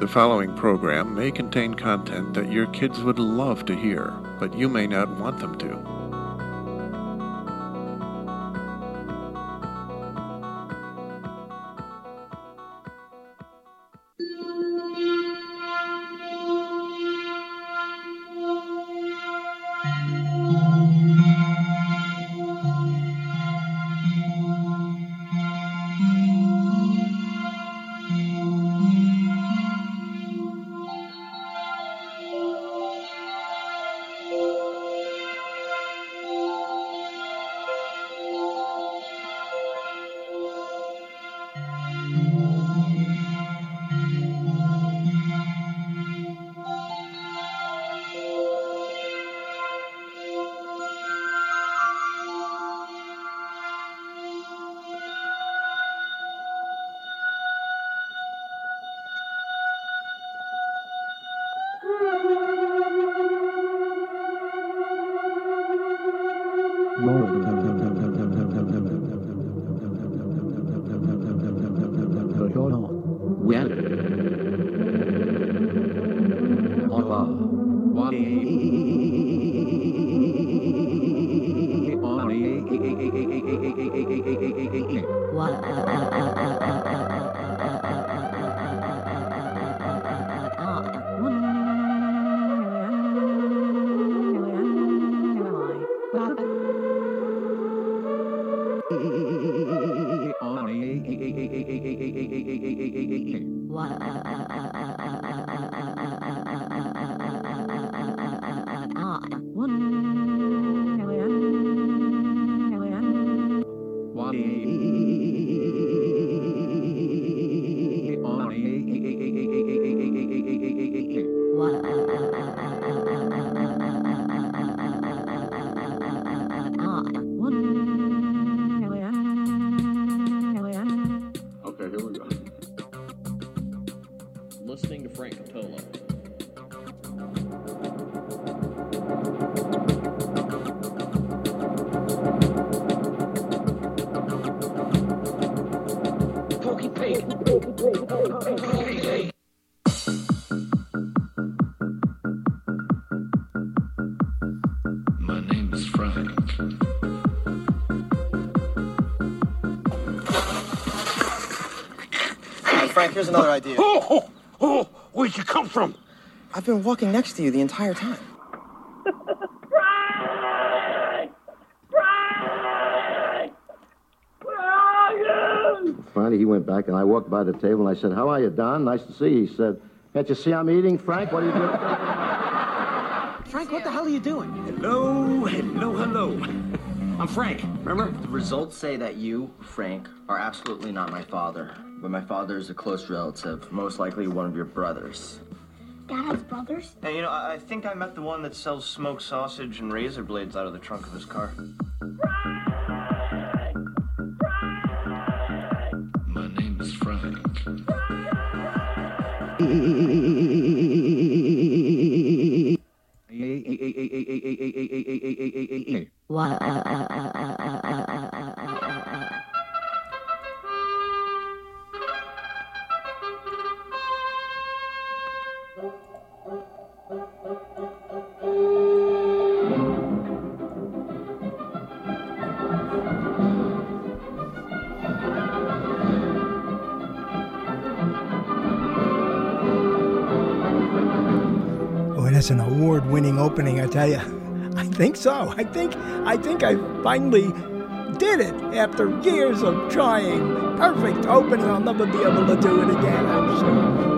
The following program may contain content that your kids would love to hear, but you may not want them to. Been walking next to you the entire time. Frank! Frank! Where are you? Finally, he went back, and I walked by the table, and I said, How are you, Don? Nice to see you. He said, Can't you see I'm eating, Frank? What are you doing? Frank, what the hell are you doing? Hello, hello, hello. I'm Frank, remember? The results say that you, Frank, are absolutely not my father but my father is a close relative, most likely one of your brothers. Dad has brothers? And you know, I, I think I met the one that sells smoked sausage and razor blades out of the trunk of his car. My name is Frank. an so. I think I think I finally did it after years of trying. Perfect opening. I'll never be able to do it again, I'm sure.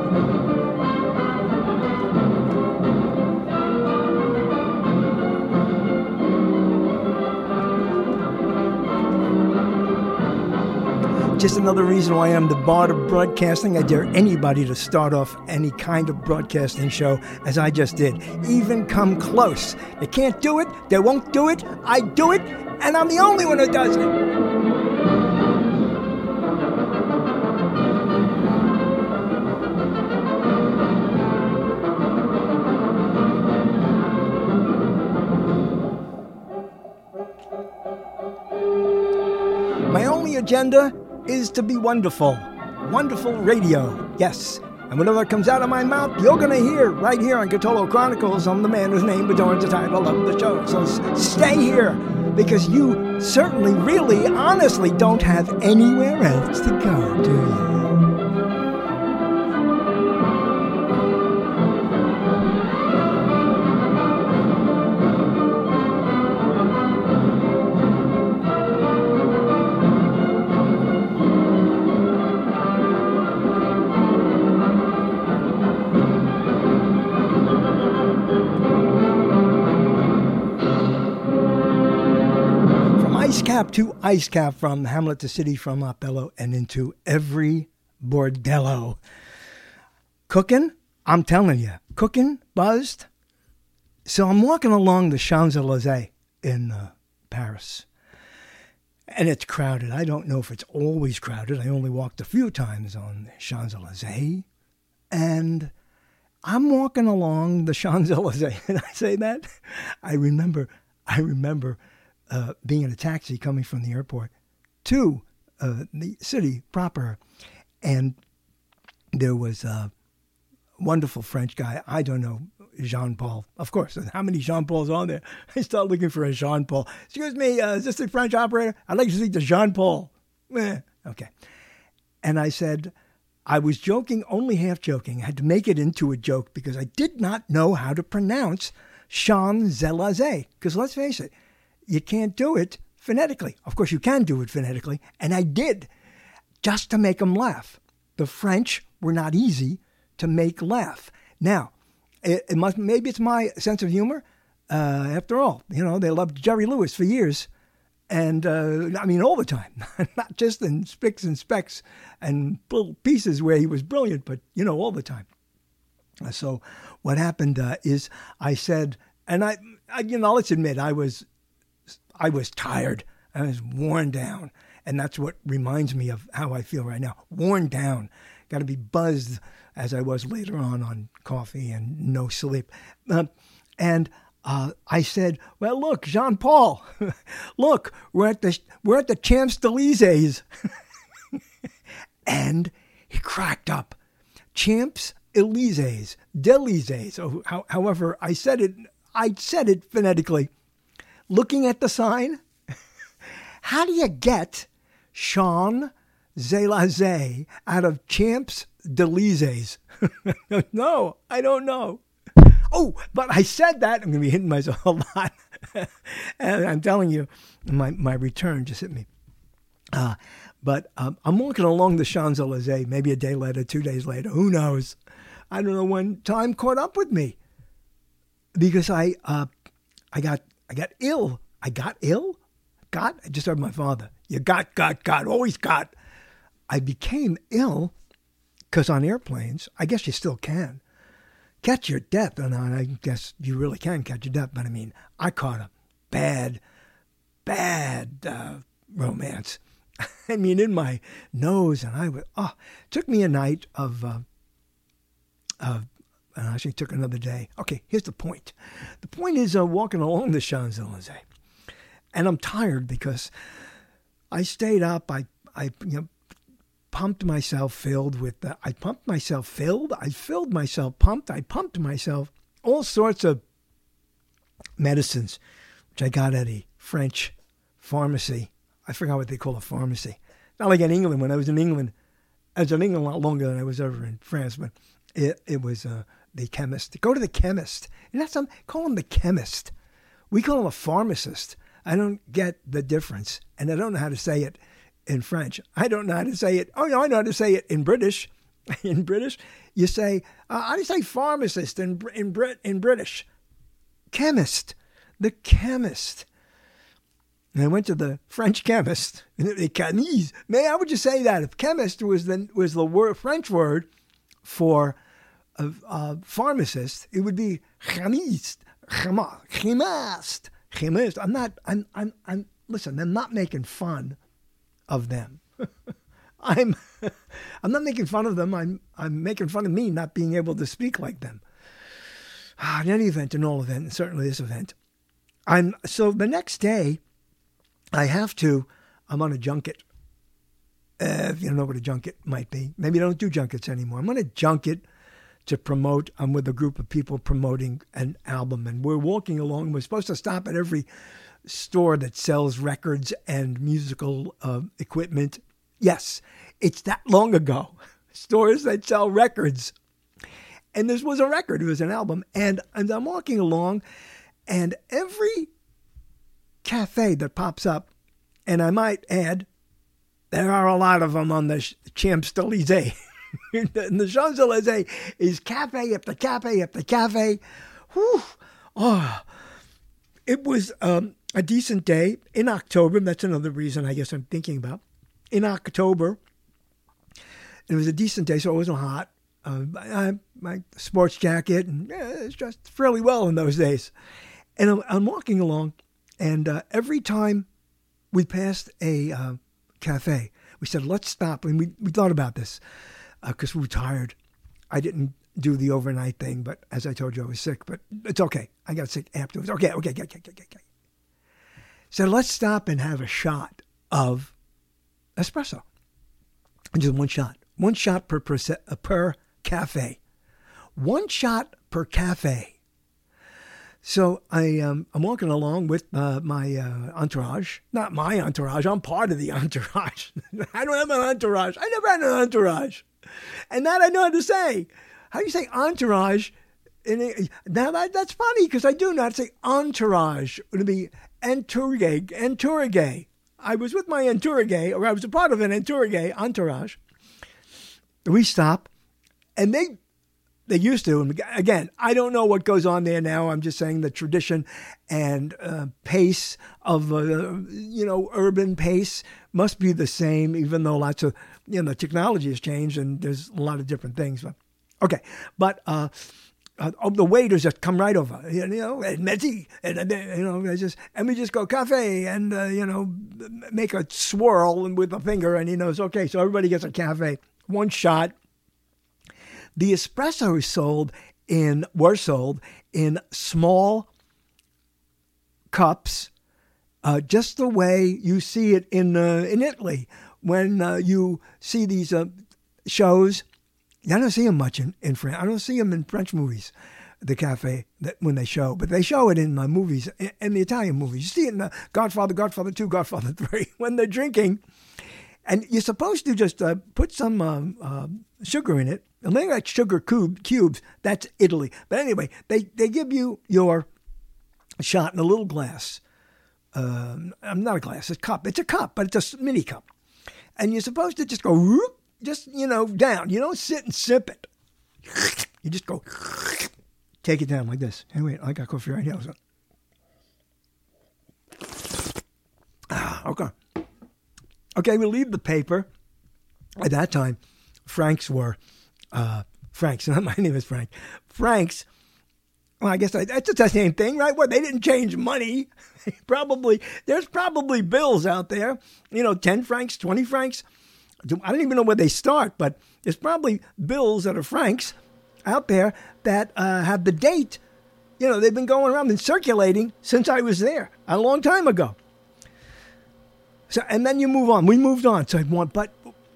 Just another reason why I'm the bard of broadcasting. I dare anybody to start off any kind of broadcasting show as I just did. Even come close. They can't do it, they won't do it, I do it, and I'm the only one who does it. My only agenda is to be wonderful. Wonderful radio, yes. And whatever comes out of my mouth, you're going to hear right here on Cotolo Chronicles. I'm the man whose name adorns the title of the show. So stay here because you certainly, really, honestly don't have anywhere else to go, do you? To ice cap from Hamlet to City from Othello and into every bordello. Cooking, I'm telling you, cooking, buzzed. So I'm walking along the Champs Elysees in uh, Paris, and it's crowded. I don't know if it's always crowded. I only walked a few times on Champs Elysees, and I'm walking along the Champs Elysees. and I say that? I remember. I remember uh, being in a taxi coming from the airport to uh, the city proper. And there was a wonderful French guy. I don't know, Jean Paul. Of course, how many Jean Pauls on there? I start looking for a Jean Paul. Excuse me, uh, is this the French operator? I'd like to speak to Jean Paul. Eh, okay. And I said, I was joking, only half joking. I had to make it into a joke because I did not know how to pronounce Champs Elysees. Because let's face it, you can't do it phonetically. Of course, you can do it phonetically, and I did just to make them laugh. The French were not easy to make laugh. Now, it, it must maybe it's my sense of humor. Uh, after all, you know they loved Jerry Lewis for years, and uh, I mean all the time, not just in spicks and specks and little pieces where he was brilliant, but you know all the time. So, what happened uh, is I said, and I, I, you know, let's admit I was I was tired. I was worn down. And that's what reminds me of how I feel right now worn down. Got to be buzzed as I was later on on coffee and no sleep. Uh, and uh, I said, "Well, look, Jean Paul, look, we're at the we're at the Champs Elysees," and he cracked up. Champs Elysees, Delises. however, I said it. I said it phonetically looking at the sign? How do you get Sean Zelazé out of Champs Delises? no, I don't know. Oh, but I said that. I'm going to be hitting myself a lot. and I'm telling you, my, my return just hit me. Uh, but um, I'm walking along the Champs Elysees, maybe a day later, two days later, who knows? I don't know when time caught up with me because I uh, I got I got ill. I got ill? Got? I just heard my father. You got, got, got, always got. I became ill because on airplanes, I guess you still can catch your death. And I guess you really can catch your death. But I mean, I caught a bad, bad uh, romance. I mean, in my nose, and I was, oh, it took me a night of, uh, of and I actually took another day. Okay, here's the point. The point is I'm uh, walking along the Champs Elysees, and I'm tired because I stayed up. I I you know pumped myself filled with. I pumped myself filled. I filled myself pumped. I pumped myself all sorts of medicines, which I got at a French pharmacy. I forgot what they call a pharmacy. Not like in England. When I was in England, I was in England a lot longer than I was ever in France, but it, it was. Uh, the chemist. Go to the chemist. And that's some call him the chemist. We call him a pharmacist. I don't get the difference, and I don't know how to say it in French. I don't know how to say it. Oh, no, I know how to say it in British. in British, you say uh, you say pharmacist in in Brit in British? Chemist, the chemist. And I went to the French chemist, the chemist. May I would just say that if chemist was the was the word French word for a, a pharmacist, it would be chemist, chemist, chemist. I'm not, I'm, I'm, I'm, listen, I'm not making fun of them. I'm, I'm not making fun of them. I'm, I'm making fun of me not being able to speak like them. Ah, in any event, in all event, certainly this event, I'm so the next day, I have to. I'm on a junket, uh, if you don't know what a junket might be. Maybe they don't do junkets anymore. I'm on a junket to promote. I'm with a group of people promoting an album, and we're walking along. We're supposed to stop at every store that sells records and musical uh, equipment. Yes, it's that long ago. Stores that sell records. And this was a record, it was an album. And, and I'm walking along, and every cafe that pops up, and I might add, there are a lot of them on the Champs Elysees. and the Champs Elysees is cafe after cafe after cafe. Whew. Oh, it was um, a decent day in October. That's another reason I guess I'm thinking about. In October, it was a decent day, so it wasn't hot. Uh, I, my sports jacket, and yeah, it's dressed fairly well in those days. And I'm, I'm walking along, and uh, every time we passed a uh, cafe, we said, let's stop. And we, we thought about this because uh, we were tired. I didn't do the overnight thing, but as I told you, I was sick, but it's okay. I got sick afterwards. Okay, okay, okay, okay, okay, okay. So let's stop and have a shot of espresso. Just one shot. One shot per, per, per cafe. One shot per cafe. So I, um, I'm walking along with uh, my uh, entourage. Not my entourage. I'm part of the entourage. I don't have an entourage. I never had an entourage. And that I know how to say. How do you say entourage? Now that, that's funny because I do not say entourage. It would be entourage. Entourage. I was with my entourage, or I was a part of an entourage, entourage. We stop, and they they used to. And again, I don't know what goes on there now. I'm just saying the tradition and uh, pace of uh, you know urban pace must be the same, even though lots of you know technology has changed and there's a lot of different things. But okay, but. Uh, uh, the waiters just come right over, you know, and Mezzi, and you know, just and we just go cafe and uh, you know make a swirl with a finger, and he knows okay, so everybody gets a cafe, one shot, the espresso is sold in were sold in small cups, uh, just the way you see it in uh, in Italy when uh, you see these uh, shows. I don't see them much in, in France. I don't see them in French movies, the cafe that when they show, but they show it in my movies, in, in the Italian movies. You see it in the Godfather, Godfather Two, Godfather Three when they're drinking, and you're supposed to just uh, put some um, uh, sugar in it and they like sugar cube, cubes. That's Italy. But anyway, they, they give you your shot in a little glass. Um, I'm not a glass, it's a cup. It's a cup, but it's a mini cup. And you're supposed to just go, whoop, just, you know, down. You don't sit and sip it. You just go, take it down like this. Hey, wait, I got coffee right here. So. Ah, okay. Okay, we leave the paper. At that time, Franks were uh, Frank's. My name is Frank. Frank's. Well, I guess that's the same thing, right? Well, they didn't change money. probably there's probably bills out there. You know, ten francs, twenty francs. I don't even know where they start, but there's probably bills that are francs out there that uh, have the date. You know, they've been going around and circulating since I was there a long time ago. So, and then you move on. We moved on. So I want, but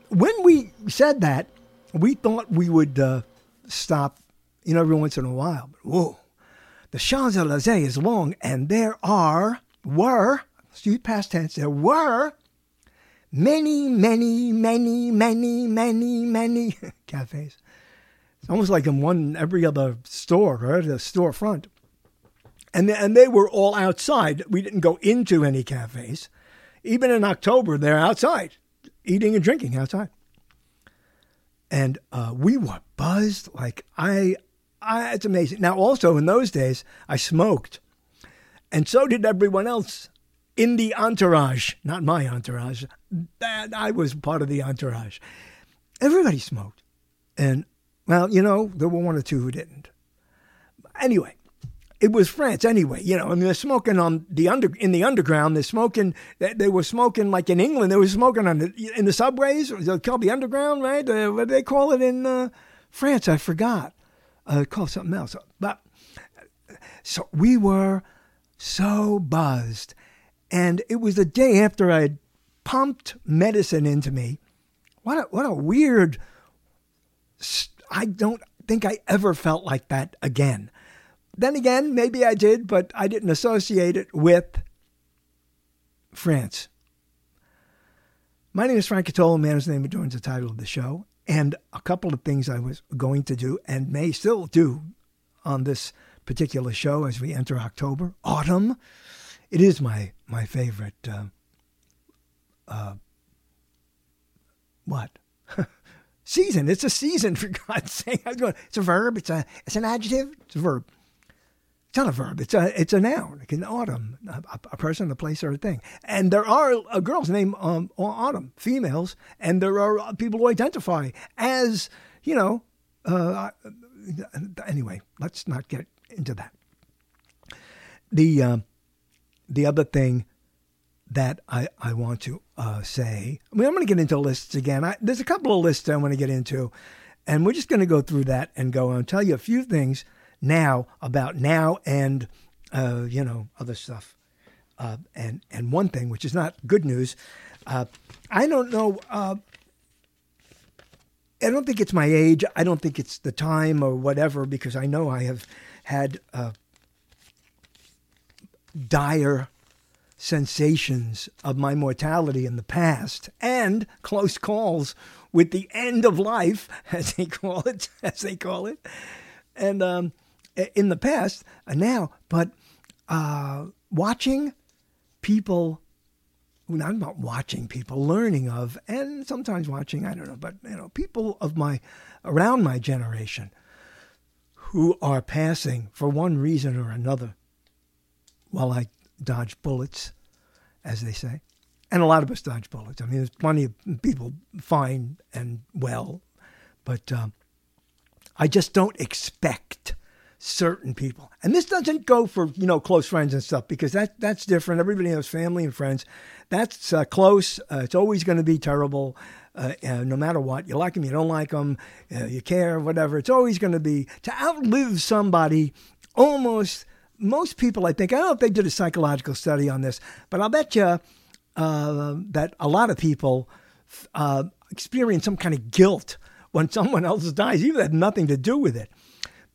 when we said that, we thought we would uh, stop, you know, every once in a while. But whoa, the Champs Elysees is long, and there are were use past tense. There were many, many, many, many, many, many cafes. It's almost like in one every other store, right? The storefront. And, and they were all outside. We didn't go into any cafes. Even in October, they're outside, eating and drinking outside and uh, we were buzzed. Like I, I, it's amazing. Now, also in those days, I smoked, and so did everyone else in the entourage. Not my entourage. That I was part of the entourage. Everybody smoked, and well, you know, there were one or two who didn't. Anyway, it was France anyway. You know, I mean, they're smoking on the under in the underground. They're smoking. They, they were smoking like in England. They were smoking on the in the subways. They called the underground, right? Uh, what they call it in uh, France? I forgot. Uh, called something else. But so we were so buzzed, and it was the day after I had pumped medicine into me What a, what a weird. I don't think I ever felt like that again. Then again, maybe I did, but I didn't associate it with France. My name is Frank Cotolo, man whose name adorns the title of the show, and a couple of things I was going to do and may still do on this particular show as we enter October, autumn. It is my my favorite. Uh, uh, what? season. It's a season for God's sake. It's a verb. It's a. It's an adjective. It's a verb. It's not a verb. It's a it's a noun. Like an autumn, a, a person, a place, or a thing. And there are uh, girls named um, Autumn, females, and there are uh, people who identify as you know. Uh, anyway, let's not get into that. The uh, the other thing that I, I want to uh, say, I mean, I'm going to get into lists again. I, there's a couple of lists I want to get into, and we're just going to go through that and go and tell you a few things now about now and uh, you know other stuff. Uh, and and one thing which is not good news, uh, I don't know. Uh, I don't think it's my age. I don't think it's the time or whatever because I know I have had uh, dire sensations of my mortality in the past and close calls with the end of life, as they call it, as they call it. And um, in the past and uh, now, but uh, watching people, not watching people, learning of, and sometimes watching, I don't know, but you know, people of my around my generation who are passing for one reason or another while I dodge bullets, as they say. And a lot of us dodge bullets. I mean, there's plenty of people fine and well, but um, I just don't expect certain people. And this doesn't go for, you know, close friends and stuff because that that's different. Everybody has family and friends. That's uh, close. Uh, it's always going to be terrible. Uh, no matter what, you like them, you don't like them, uh, you care, whatever. It's always going to be to outlive somebody. Almost most people, I think. I don't know if they did a psychological study on this, but I'll bet you uh, that a lot of people uh, experience some kind of guilt when someone else dies, even if had nothing to do with it.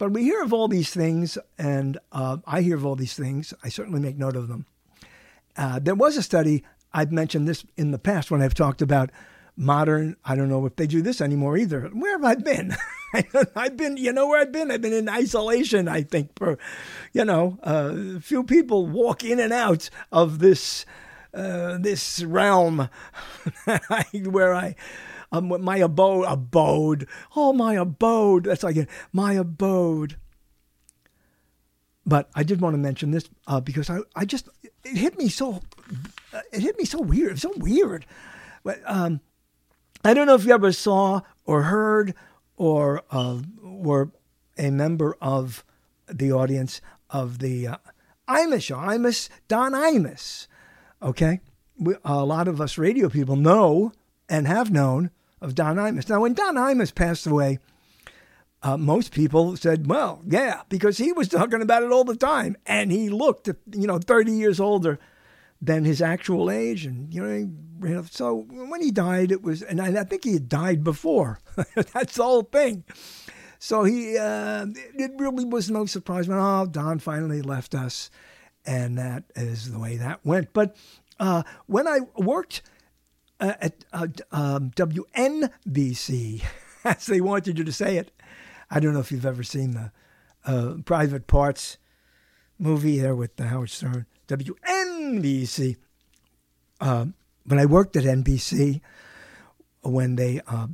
But we hear of all these things, and uh, I hear of all these things. I certainly make note of them. Uh, there was a study, I've mentioned this in the past when I've talked about modern, I don't know if they do this anymore either. Where have I been? I've been, you know where I've been? I've been in isolation, I think, for, you know, uh, few people walk in and out of this, uh, this realm where I, um, my abode, abode. Oh, my abode. That's like my abode. But I did want to mention this uh, because I, I just it hit me so it hit me so weird. So weird. But um, I don't know if you ever saw or heard or uh, were a member of the audience of the uh, Imus Imus Don Imus. Okay, we, a lot of us radio people know and have known of Don Imus. Now, when Don Imus passed away, uh, most people said, well, yeah, because he was talking about it all the time. And he looked, you know, 30 years older than his actual age. And, you know, so when he died, it was, and I, think he had died before. That's the whole thing. So he, uh, it really was no surprise when, oh, Don finally left us. And that is the way that went. But uh, when I worked uh, at uh, um, WNBC, as they wanted you to say it. I don't know if you've ever seen the uh, Private Parts movie there with the Howard Stern. WNBC. Um, when I worked at NBC, when they uh,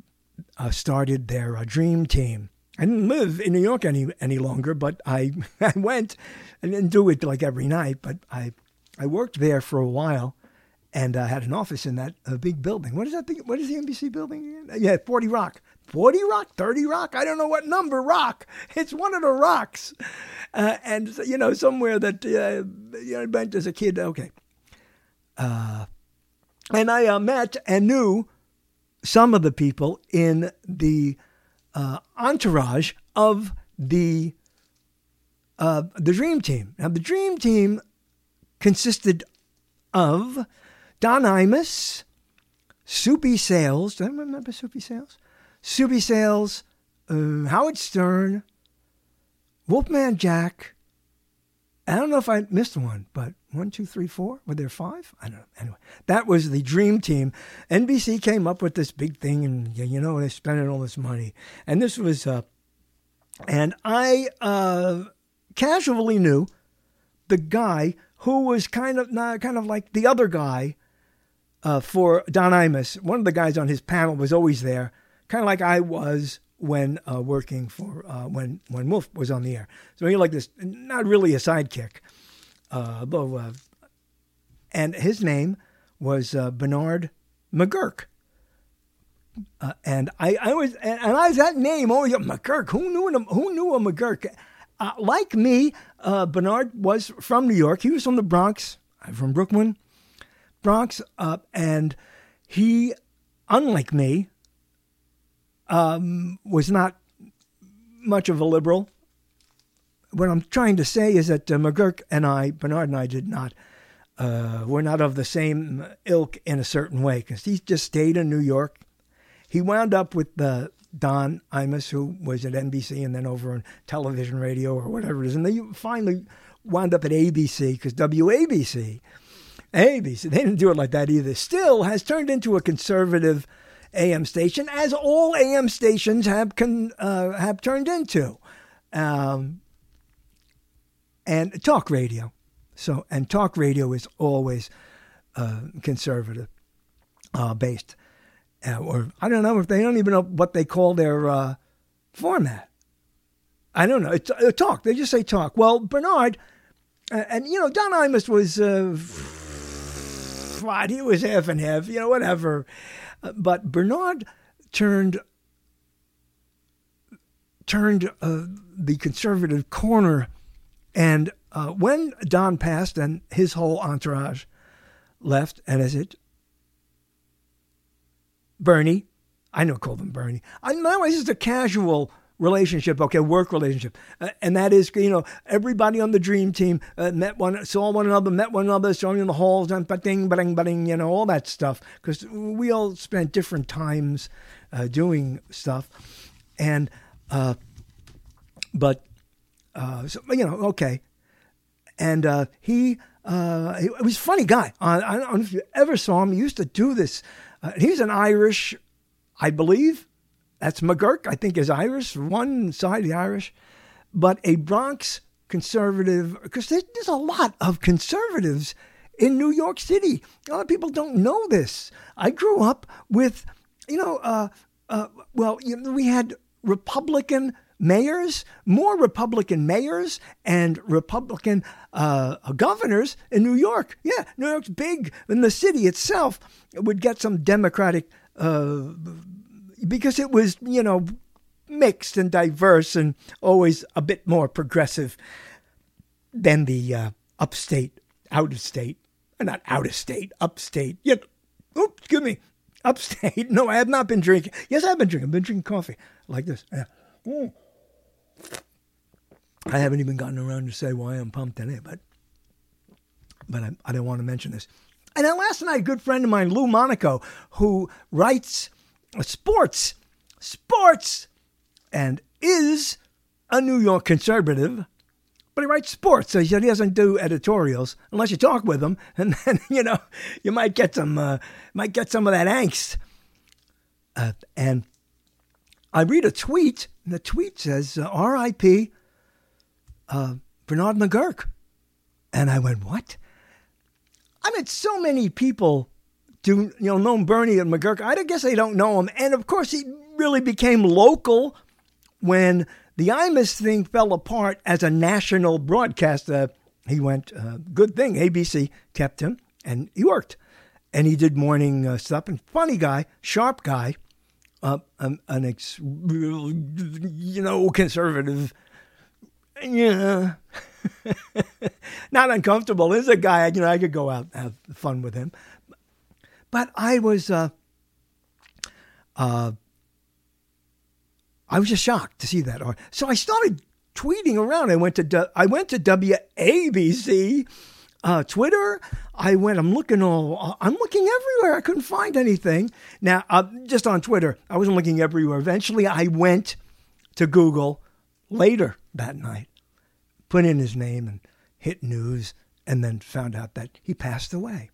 uh, started their uh, Dream Team, I didn't live in New York any any longer, but I I went. I didn't do it like every night, but I I worked there for a while and uh, had an office in that uh, big building. What is that? What is the NBC building? Again? Yeah, 40 Rock. 40 Rock? 30 Rock? I don't know what number rock. It's one of the rocks. Uh, and, you know, somewhere that uh, you know, went as a kid. Okay. Uh, and I uh, met and knew some of the people in the entourage of the the Dream Team. Now, the Dream Team consisted of Don Imus, Soupy Sales. Do I remember Soupy Sales? Soupy Sales, uh, Howard Stern, Wolfman Jack. I don't know if I missed one, but one, two, three, four. Were there five? I don't know. Anyway, that was the dream team. NBC came up with this big thing, and you know they're spending all this money, and this was, uh, and I uh, casually knew the guy who was kind of not kind of like the other guy uh, for Don Imus. One of the guys on his panel was always there, kind of like I was when uh, working for uh, when when Wolf was on the air. So you're like this, not really a sidekick, uh, but, uh, and his name was uh, Bernard McGuirk. And I, I was, and I was that name. Oh, yeah, McGuirk. Who knew? Who knew a McGuirk? like me, Bernard was from New York. He was from the Bronx. I'm from Brooklyn, Bronx, up, and he, unlike me, um, was not much of a liberal. What I'm trying to say is that uh, McGuirk and I, Bernard and I, did not, uh, we're not of the same ilk in a certain way because he just stayed in New York. He wound up with the Don Imus, who was at NBC and then over on television, radio, or whatever it is. And they finally wound up at ABC because WABC, ABC, they didn't do it like that either, still has turned into a conservative AM station, as all AM stations have con, uh, have turned into, um, and talk radio. So, and talk radio is always uh, conservative uh, based, uh, or I don't know if they don't even know what they call their uh, format. I don't know. It's uh, talk. They just say talk. Well, Bernard, and you know, Don Imus was. What he was half and half, you know, whatever. But Bernard turned turned uh, the conservative corner, and uh, when Don passed and his whole entourage left, and is it Bernie? I know call them Bernie. I know this is a casual relationship, okay, work relationship, uh, and that is you know everybody on the dream team uh, met one, saw one another, met one another, saw in the halls, and bang, bang, you know all that stuff because we all spent different times uh, doing stuff, and uh, but uh, so, you know okay, and uh, he. he was a funny guy. I don't know if you ever saw him. He used to do this. he's an Irish, I believe, that's McGuirk, I think, is Irish, one side the Irish, but a Bronx conservative, because there's, there's a lot of conservatives in New York City. A lot of people don't know this. I grew up with, you know, uh, uh, well, you know, we had Republican mayors, more Republican mayors and Republican uh, governors in New York. Yeah, New York's big, and the city itself would get some Democratic uh, because it was, you know, mixed and diverse and always a bit more progressive than the uh, upstate, out of state, uh, not out of state, upstate. Yeah, oops, excuse me, upstate. No, I have not been drinking. Yes, I've been drinking. I've been drinking coffee like this. Yeah. Mm. I haven't even gotten around to say why I'm pumped in it, but but I, I don't want to mention this. And then last night, a good friend of mine, Lou Monaco, who writes sports, sports, and is a New York conservative, but he writes sports. So he doesn't do editorials unless you talk with him, and then you know you might get some uh, might get some of that angst. Uh, and I read a tweet, and the tweet says uh, R.I.P. Uh, Bernard McGuirk, and I went what? I met so many people do you know know Bernie and McGuirk. I guess they don't know him, and of course he really became local when the Imus thing fell apart as a national broadcaster. He went uh, good thing ABC kept him, and he worked, and he did morning uh, stuff. And funny guy, sharp guy, uh, an, an ex, you know conservative. Yeah. Not uncomfortable. This is a guy, you know, I could go out and have fun with him. But I was, uh, uh, I was just shocked to see that. So I started tweeting around. I went to I went to WABC Uh, Twitter, I went, I'm looking all, I'm looking everywhere. I couldn't find anything. Now, uh, just on Twitter, I wasn't looking everywhere. Eventually, I went to Google later that night, put in his name and hit news, and then found out that he passed away.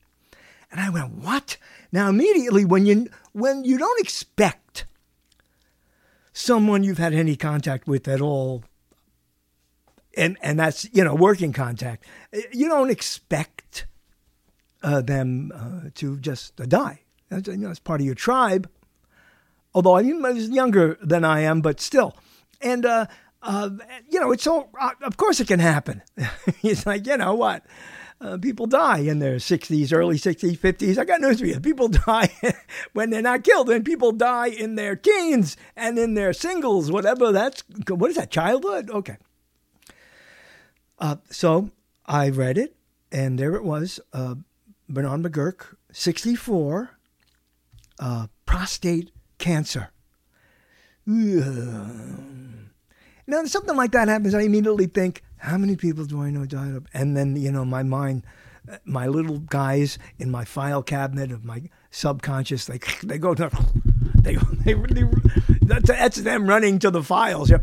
And I went, what? Now, immediately, when you, when you don't expect someone you've had any contact with at all and and that's you know working contact. You don't expect uh, them uh, to just uh, die. That's, you know, it's part of your tribe. Although I mean, he's younger than I am, but still, and uh, uh, you know, it's all. Uh, of course, it can happen. it's like you know what. People die in their 60s, early 60s, 50s. I got news for you. People die when they're not killed, and people die in their teens and in their singles, whatever. That's what is that? Childhood? Okay. Uh, so I read it, and there it was uh, Bernard McGuirk, 64, uh, prostate cancer. Now, something like that happens, I immediately think, how many people do I know died of? And then, you know, my mind, my little guys in my file cabinet of my subconscious, they, they go to, they, they, they that's, them running to the files. Yeah.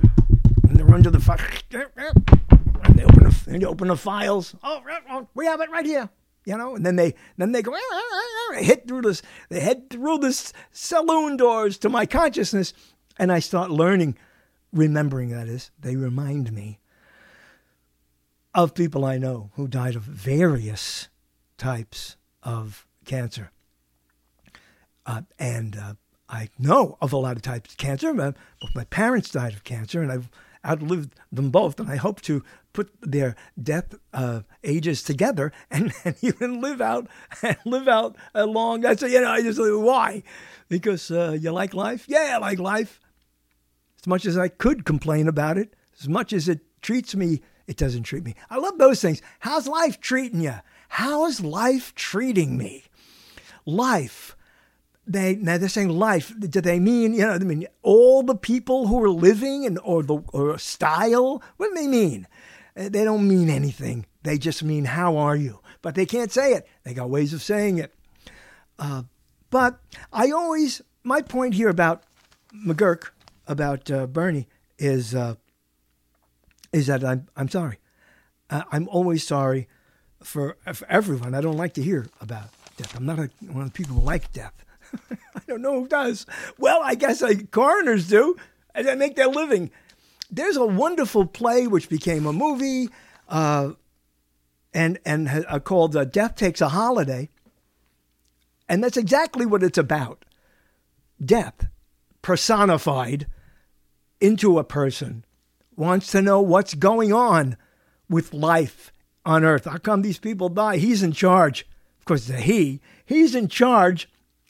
And they run to the file and they open the, you open the files. Oh, we have it right here. You know, and then they then they go ah, ah, ah, hit through this. They head through this saloon doors to my consciousness, and I start learning, remembering that is. They remind me of people I know who died of various types of cancer, uh, and uh, I know of a lot of types of cancer. Both my parents died of cancer, and I've outlived them both, and I hope to put their death uh, ages together and, and even live out and live out a long. I say, you know, I just why? Because uh, you like life? Yeah, I like life. As much as I could complain about it, as much as it treats me, it doesn't treat me. I love those things. How's life treating you? How's life treating me? Life they now they're saying life. Do they mean you know? I mean all the people who are living and or the or style. What do they mean? Uh, they don't mean anything. They just mean how are you? But they can't say it. They got ways of saying it. Uh, but I always my point here about McGuirk about uh, Bernie is uh, is that I'm I'm sorry. Uh, I'm always sorry for for everyone. I don't like to hear about death. I'm not a, one of the people who like death. I don't know who does. Well, I guess uh, coroners do, and they make their living. There's a wonderful play which became a movie, uh, and and uh, called uh, "Death Takes a Holiday," and that's exactly what it's about. Death personified into a person wants to know what's going on with life on earth. How come these people die? He's in charge. Of course, it's a he. He's in charge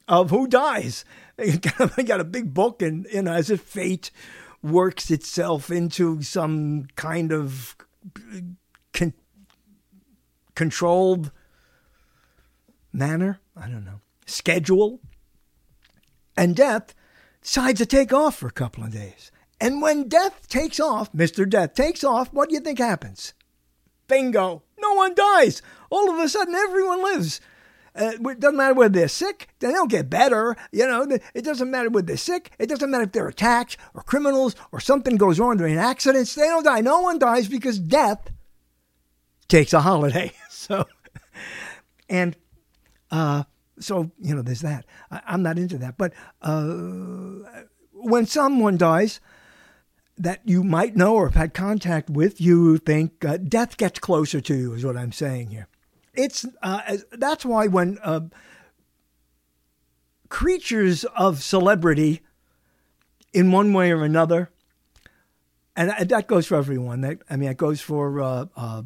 of who dies. I got a big book, and you know, as if fate works itself into some kind of con- controlled manner. I don't know schedule, and death decides to take off for a couple of days. And when death takes off, Mr. Death takes off, what do you think happens? Bingo! No one dies. All of a sudden, everyone lives. Uh, it doesn't matter whether they're sick, they don't get better. You know, it doesn't matter whether they're sick. It doesn't matter if they're attacked or criminals or something goes wrong during accidents. They don't die. No one dies because death takes a holiday. So, and uh, so you know, there's that. I, am not into that, but uh, when someone dies that you might know or have had contact with, you think uh, death gets closer to you. Is what I'm saying here it's uh, that's why when uh, creatures of celebrity, in one way or another, and that goes for everyone. That I mean, it goes for uh, uh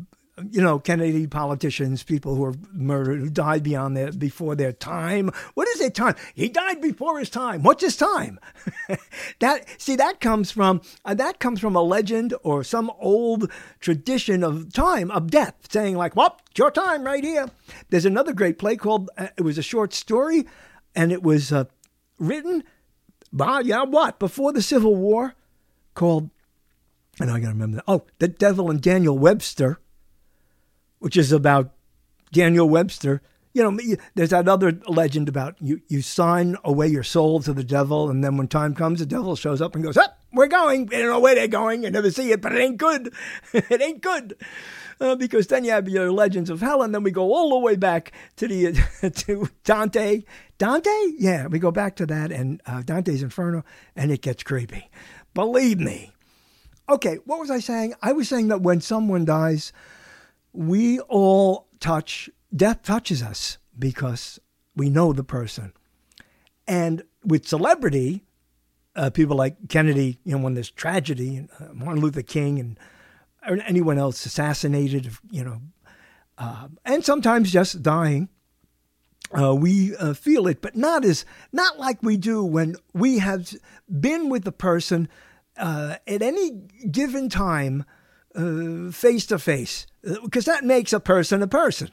you know, Kennedy politicians, people who were murdered, who died beyond their before their time. What is their time? He died before his time. What's his time? that see that comes from uh, that comes from a legend or some old tradition of time of death, saying like, "Well, it's your time right here." There's another great play called. Uh, it was a short story, and it was uh, written by yeah what before the Civil War, called. And I got to remember that. Oh, the Devil and Daniel Webster which is about Daniel Webster. You know, there's that other legend about you, you sign away your soul to the devil, and then when time comes, the devil shows up and goes, Up, we're going. We don't know where they're going. You never see it, but it ain't good. it ain't good. Uh, because then you have your legends of hell, and then we go all the way back to the to Dante. Dante, yeah, we go back to that, and uh, Dante's Inferno, and it gets creepy. Believe me. Okay, what was I saying? I was saying that when someone dies, we all touch death touches us because we know the person. And with celebrity, uh, people like Kennedy, you know, when there's tragedy, and uh, Martin Luther King, and or anyone else assassinated, you know, uh, and sometimes just dying, uh, we uh, feel it, but not as not like we do when we have been with the person uh, at any given time, face to face, because that makes a person a person.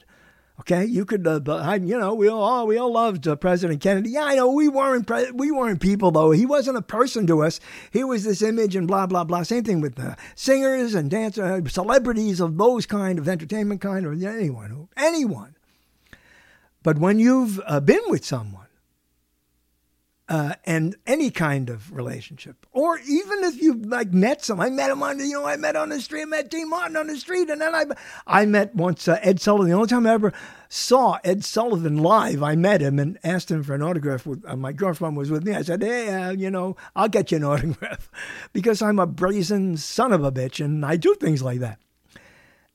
Okay, you could, uh, you know, we all we all loved uh, President Kennedy. Yeah, I know we weren't pre- we weren't people though. He wasn't a person to us. He was this image and blah blah blah. Same thing with uh, singers and dancers, celebrities of those kind of entertainment kind, or anyone, anyone. But when you've uh, been with someone uh, and any kind of relationship, or even if you like met some, I met him on, you know, I met on the street, I met Dean Martin on the street, and then I, I met once uh, Ed Sullivan. The only time I ever saw Ed Sullivan live, I met him and asked him for an autograph. With, uh, my girlfriend was with me. I said, hey, uh, you know, I'll get you an autograph because I'm a brazen son of a bitch, and I do things like that.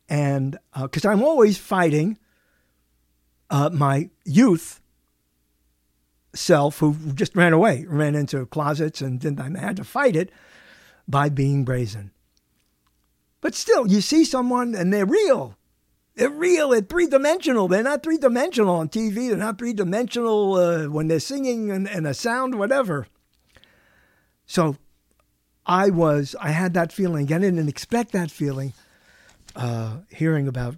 And because uh, I'm always fighting uh, my youth self who just ran away, ran into closets, and then I had to fight it by being brazen. But still, you see someone and they're real. They're real. They're three dimensional. They're not three dimensional on TV. They're not three dimensional uh, when they're singing and, and a sound, whatever. So I was, I had that feeling. I didn't expect that feeling uh, hearing about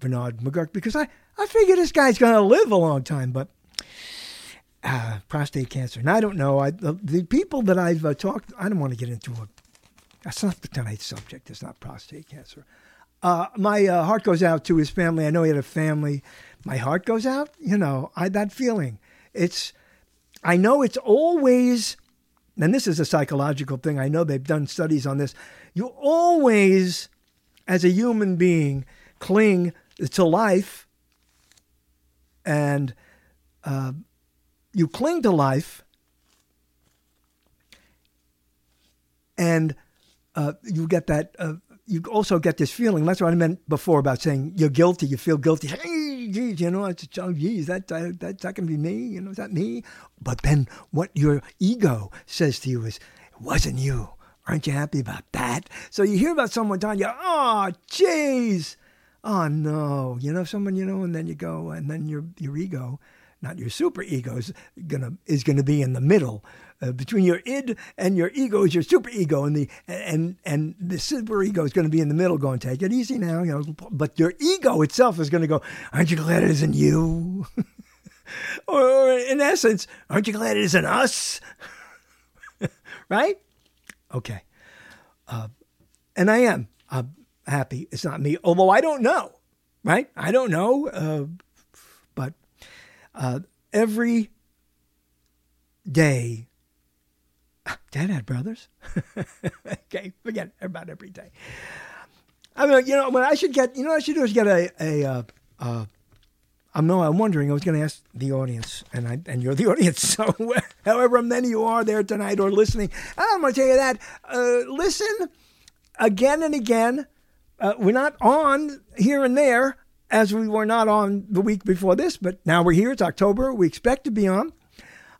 Bernard McGuirk because I, I figured this guy's going to live a long time, but uh, prostate cancer. And I don't know. I, the, the people that I've uh, talked, I don't want to get into a. That's not the tonight's subject. It's not prostate cancer. Uh, my uh, heart goes out to his family. I know he had a family. My heart goes out. You know, I that feeling. It's. I know it's always, and this is a psychological thing. I know they've done studies on this. You always, as a human being, cling to life, and uh, you cling to life and uh, you get that uh, you also get this feeling. That's what i meant before about saying you're guilty you feel guilty. Hey geez, you know it's oh geez that, that, that that can be me you know is that me? But then what your ego says to you is it wasn't you? Aren't you happy about that? So you hear about someone dying you oh jeez oh no. You know someone you know and then you go and then your your ego not your super ego, is gonna is gonna be in the middle. Uh, between your id and your ego is your super ego, and the and and the super ego is going to be in the middle, going take it easy now, you know. But your ego itself is going to go, aren't you glad it isn't you? or, in essence, aren't you glad it isn't us? right? Okay. Uh, and I am uh, happy it's not me, although I don't know. Right? I don't know. Uh, uh, every day, Dad had brothers. okay, forget about every day. I mean, you know, what I should get, you know, what I should do is get a, a, uh, uh, I'm no, I'm wondering. I was going to ask the audience, and I, and you're the audience. So, however many you are there tonight or listening, I'm going to tell you that. Uh, listen again and again. Uh, we're not on here and there as we were not on the week before this, but now we're here. It's October. We expect to be on.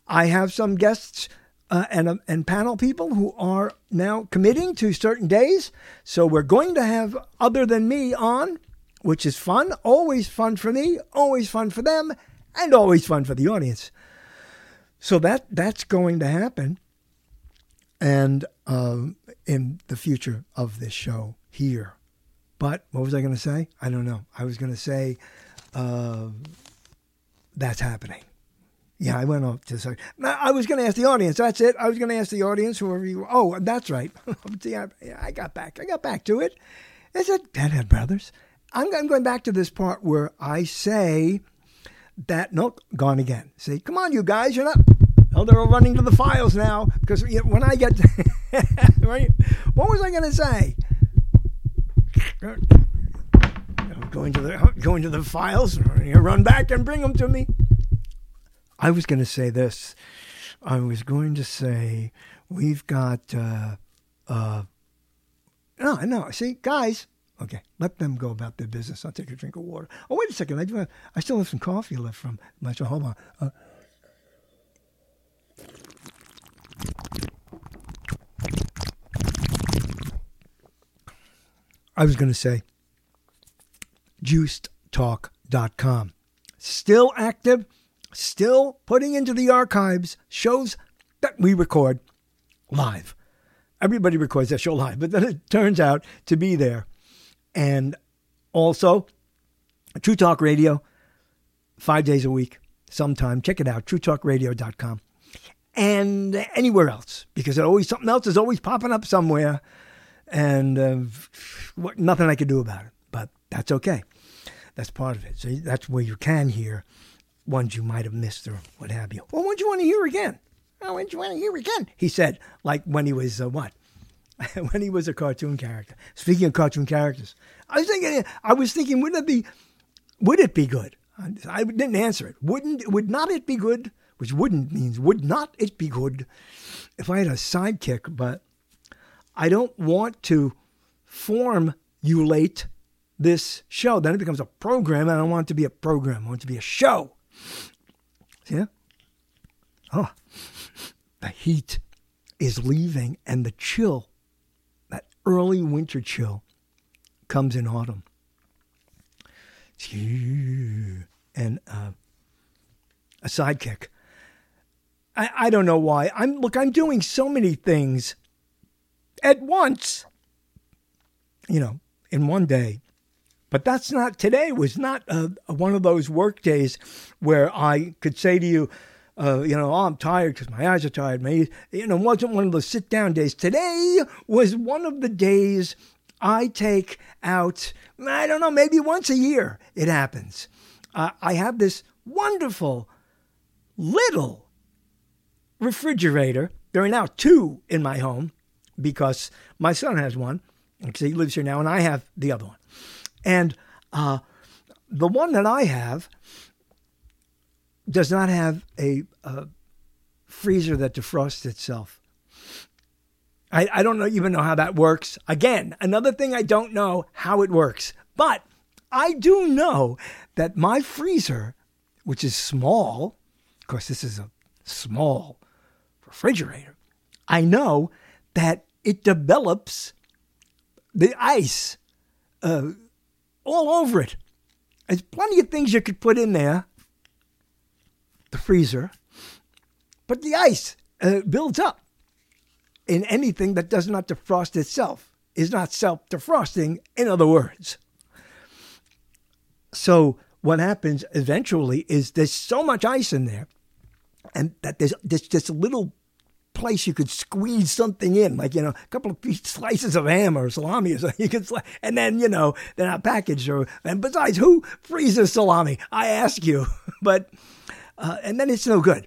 I have some guests uh, and, uh, and panel people who are now committing to certain days. So we're going to have other than me on, which is fun. Always fun for me, always fun for them, and always fun for the audience. So that that's going to happen. And um, in the future of this show here. But what was I going to say? I don't know. I was going to say uh, that's happening. Yeah, I went off to say. I was going to ask the audience. That's it. I was going to ask the audience, whoever you. Oh, that's right. See, I, got back. I got back to it. Is it Deadhead Brothers? I'm, I'm going back to this part where I say that, no, gone again. Say, come on, you guys, you're not. Oh, they're all running to the files now because when I get, right? What was I going to say? Going to the going to the files, run back and bring them to me. I was going to say this. I was going to say we've got. Uh, uh, no, no. See, guys. Okay, let them go about their business. I'll take a drink of water. Oh, wait a second. I do. Have, I still have some coffee left from my. So hold on. Uh, I was going to say juicedtalk.com. Still active, still putting into the archives shows that we record live. Everybody records that show live, but then it turns out to be there. And also, True Talk Radio, five days a week, sometime. Check it out, truetalkradio.com. And anywhere else, because it always something else is always popping up somewhere, and uh, nothing I can do about it. But that's okay. That's part of it. So that's where you can hear ones you might have missed or what have you. Or ones you want to hear again. Oh, when you want to hear again? He said, like when he was uh, what? when he was a cartoon character. Speaking of cartoon characters, I was thinking. I was thinking, would it be? Would it be good? I didn't answer it. Wouldn't? Would not it be good? Which wouldn't means would not it be good if I had a sidekick? But I don't want to formulate this show. Then it becomes a program. I don't want it to be a program. I want it to be a show. Yeah. Oh, the heat is leaving and the chill, that early winter chill, comes in autumn. And uh, a sidekick. I, I don't know why. I'm look. I'm doing so many things at once. You know, in one day. But that's not today. Was not one of those work days where I could say to you, uh, you know, oh, I'm tired because my eyes are tired. My, you know, wasn't one of those sit down days. Today was one of the days I take out. I don't know, maybe once a year it happens. Uh, I have this wonderful little refrigerator. There are now two in my home because my son has one because he lives here now, and I have the other one. And uh, the one that I have does not have a, a freezer that defrosts itself. I, I don't know, even know how that works. Again, another thing I don't know how it works. But I do know that my freezer, which is small, of course, this is a small refrigerator, I know that it develops the ice uh, all over it. There's plenty of things you could put in there, the freezer, but the ice uh, builds up in anything that does not defrost itself, is not self defrosting, in other words. So, what happens eventually is there's so much ice in there, and that there's, there's this little place you could squeeze something in, like, you know, a couple of slices of ham or salami or something. You could, sli- and then, you know, they're not packaged. Or, and besides, who freezes salami? I ask you. but, uh, and then it's no good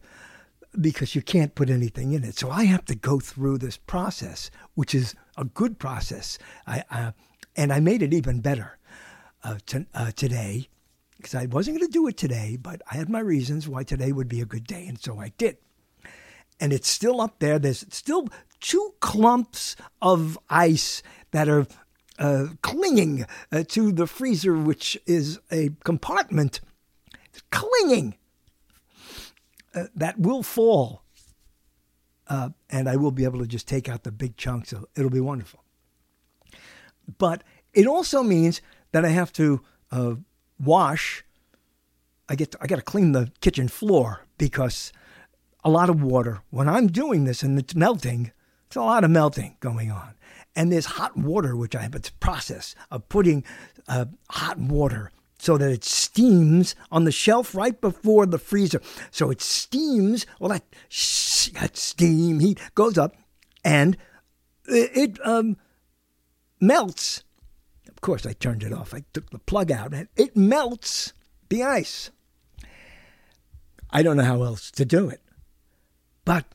because you can't put anything in it. So I have to go through this process, which is a good process. I, and I made it even better uh, to, uh, today because I wasn't going to do it today, but I had my reasons why today would be a good day, and so I did and it's still up there. There's still two clumps of ice that are uh, clinging uh, to the freezer, which is a compartment clinging uh, that will fall. Uh, and I will be able to just take out the big chunks. It'll be wonderful. But it also means that I have to uh, wash. I get to, I got to clean the kitchen floor because a lot of water. When I'm doing this and it's melting, it's a lot of melting going on. And there's hot water, which I have a process of putting uh, hot water so that it steams on the shelf right before the freezer. So it steams, well, that, that steam heat goes up and it, it um, melts of course, I turned it off. I took the plug out, and it melts the ice. I don't know how else to do it. But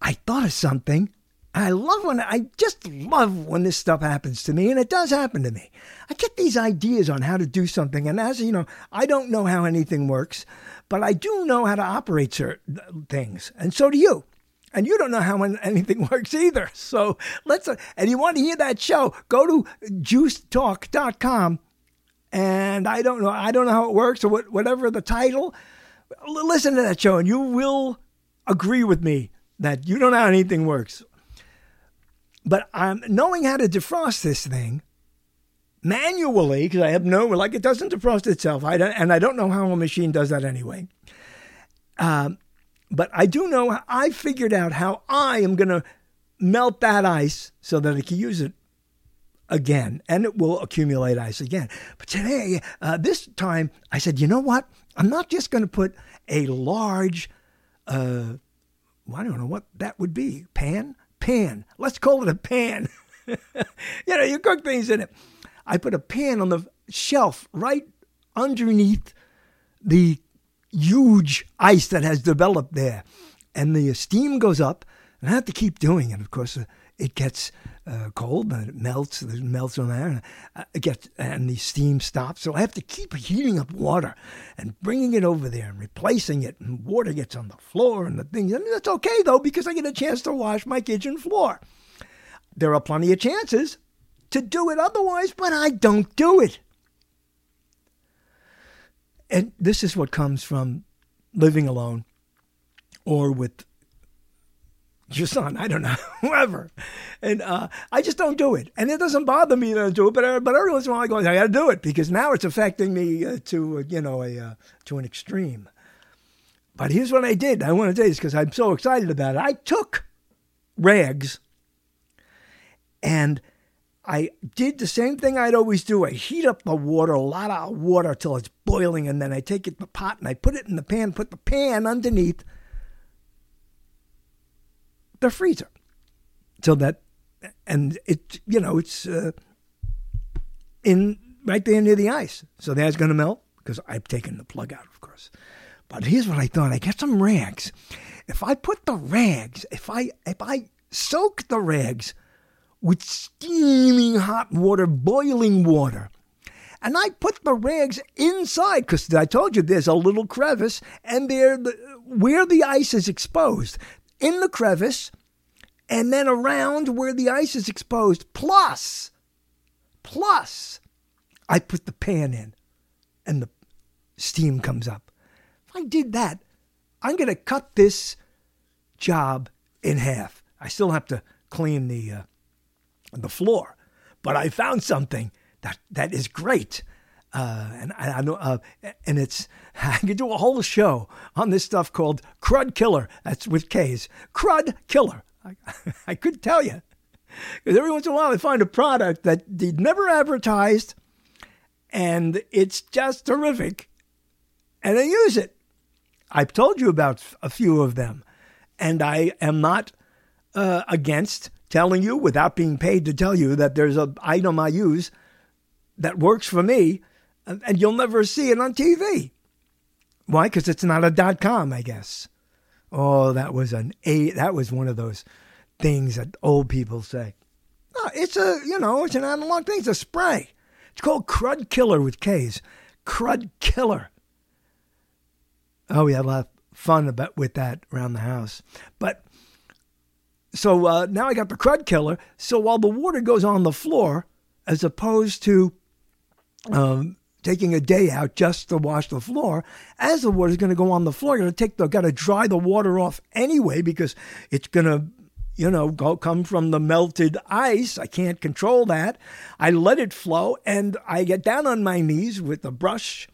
I thought of something. I love when I just love when this stuff happens to me, and it does happen to me. I get these ideas on how to do something, and as you know, I don't know how anything works, but I do know how to operate certain things, and so do you. And you don't know how anything works either. So let's, uh, and you want to hear that show, go to juicetalk.com. And I don't know, I don't know how it works or what, whatever the title. Listen to that show and you will agree with me that you don't know how anything works. But I'm knowing how to defrost this thing manually because I have no like it doesn't defrost itself. I and I don't know how a machine does that anyway. Um, but I do know I figured out how I am going to melt that ice so that I can use it again, and it will accumulate ice again. But today, uh, this time, I said, you know what? I'm not just going to put a large, uh, well, I don't know what that would be, pan, pan. Let's call it a pan. you know, you cook things in it. I put a pan on the shelf right underneath the huge ice that has developed there. And the steam goes up, and I have to keep doing it. Of course, uh, it gets uh, cold, and it melts. It melts on there, and uh, it gets and the steam stops. So I have to keep heating up water and bringing it over there and replacing it. And water gets on the floor and the things. And that's okay though because I get a chance to wash my kitchen floor. There are plenty of chances to do it otherwise, but I don't do it. And this is what comes from living alone or with your son, I don't know, whoever. And uh, I just don't do it. And it doesn't bother me I do it, but, uh, but every once in a while I go, I got to do it because now it's affecting me uh, to, uh, you know, a, uh, to an extreme. But here's what I did. I want to tell you this because I'm so excited about it. I took rags and – I did the same thing I'd always do. I heat up the water, a lot of water till it's boiling, and then I take it the pot and I put it in the pan, put the pan underneath the freezer. So that, and it, you know, it's uh, in right there near the ice. So that's going to melt because I've taken the plug out, of course. But here's what I thought: I get some rags. If I put the rags, if I if I soak the rags with steaming hot water, boiling water. And I put the rags inside because I told you there's a little crevice, and there, where the ice is exposed, in the crevice, and then around where the ice is exposed. Plus, plus, I put the pan in, and the steam comes up. If I did that, I'm going to cut this job in half. I still have to clean the uh, the floor. But I found something that, that is great. Uh, and I, I know, uh, and it's I could do a whole show on this stuff called Crud Killer. That's with K's. Crud Killer. I, I could tell you because every once in a while I find a product that they never advertised, and it's just terrific, and I use it. I've told you about a few of them, and I am not uh, against telling you without being paid to tell you that there's an item I use that works for me, and you'll never see it on TV. Why? Because it's not a dot com, I guess. Oh, that was an a. That was one of those things that old people say. No, it's a you know it's an analog thing. It's a spray. It's called Crud Killer with K's. Crud Killer. Oh, we had a lot of fun about with that around the house. But so uh, now I got the crud killer. So while the water goes on the floor, as opposed to um, taking a day out just to wash the floor, as the water is going to go on the floor, you're going to take the got to dry the water off anyway because it's going to you know, go come from the melted ice. I can't control that. I let it flow and I get down on my knees with the brush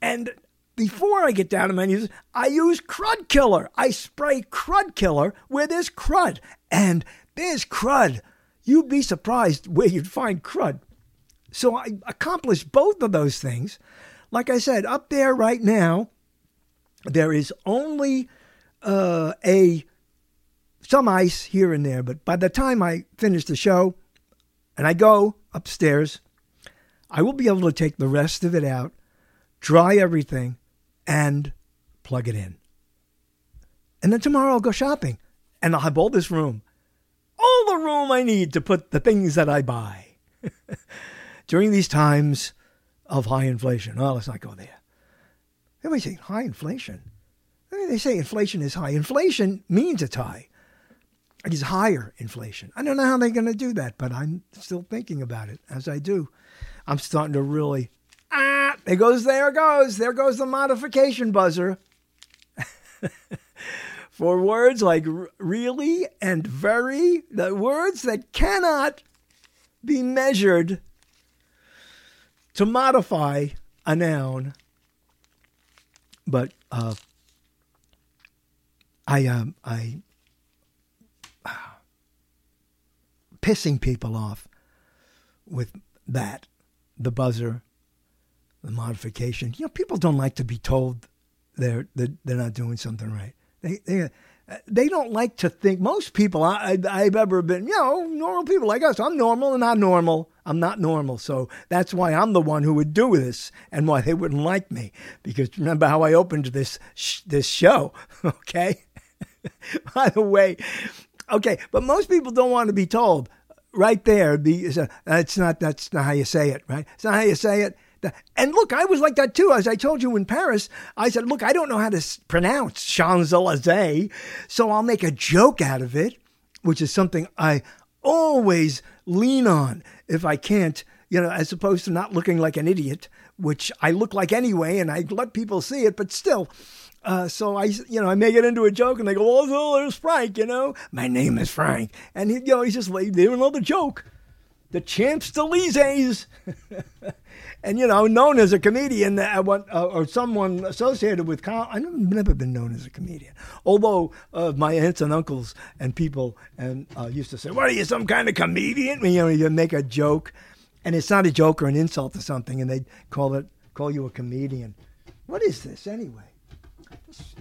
and before I get down on my knees, I use crud killer. I spray crud killer where there's crud. And there's crud. You'd be surprised where you'd find crud. So I accomplished both of those things. Like I said, up there right now, there is only uh, a some ice here and there. But by the time I finish the show and I go upstairs, I will be able to take the rest of it out, dry everything, and plug it in. And then tomorrow I'll go shopping and I'll have all this room, all the room I need to put the things that I buy during these times of high inflation. Well, let's not go there. Everybody say high inflation. They say inflation is high. Inflation means it's high. It's higher inflation. I don't know how they're going to do that, but I'm still thinking about it as I do. I'm starting to really, ah, there goes, there goes, there goes the modification buzzer. For words like really and very, the words that cannot be measured to modify a noun. But uh, I um I uh, pissing people off with that, the buzzer, the modification. You know, people don't like to be told they're they're, they're not doing something right. They they they don't like to think. Most people I, I, have ever been, you know, normal people like us. I'm normal and I'm not normal. I'm not normal, so that's why I'm the one who would do this, and why they wouldn't like me. Because remember how I opened this sh- this show, okay? By the way, okay, but most people don't want to be told right there. Be, that's not that's not how you say it, right? It's not how you say it. And look, I was like that too. As I told you in Paris, I said, look, I don't know how to pronounce Champs Elysees, so I'll make a joke out of it, which is something I always lean on if I can't, you know, as opposed to not looking like an idiot, which I look like anyway, and I let people see it, but still. Uh, so I, you know, I make it into a joke, and they go, "Oh, there's Frank," you know. My name is Frank, and he, you know, he's just like, "There's another joke." The Champs Elysees. and you know, known as a comedian uh, or someone associated with. Com- I've never been known as a comedian, although uh, my aunts and uncles and people and uh, used to say, "What are you, some kind of comedian?" You know, you make a joke, and it's not a joke or an insult or something, and they call it call you a comedian. What is this anyway? This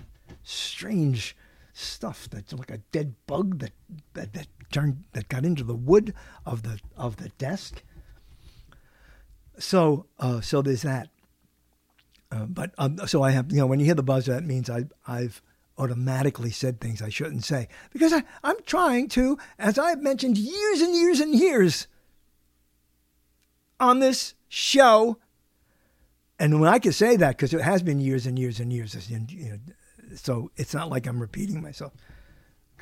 strange stuff that's like a dead bug that that, that turned that got into the wood of the of the desk so uh, so there's that. Uh, but um, so I have you know when you hear the buzzer, that means I I've automatically said things I shouldn't say because I, I'm trying to, as I've mentioned years and years and years on this show. And when I can say that, because it has been years and years and years, you know, so it's not like I'm repeating myself.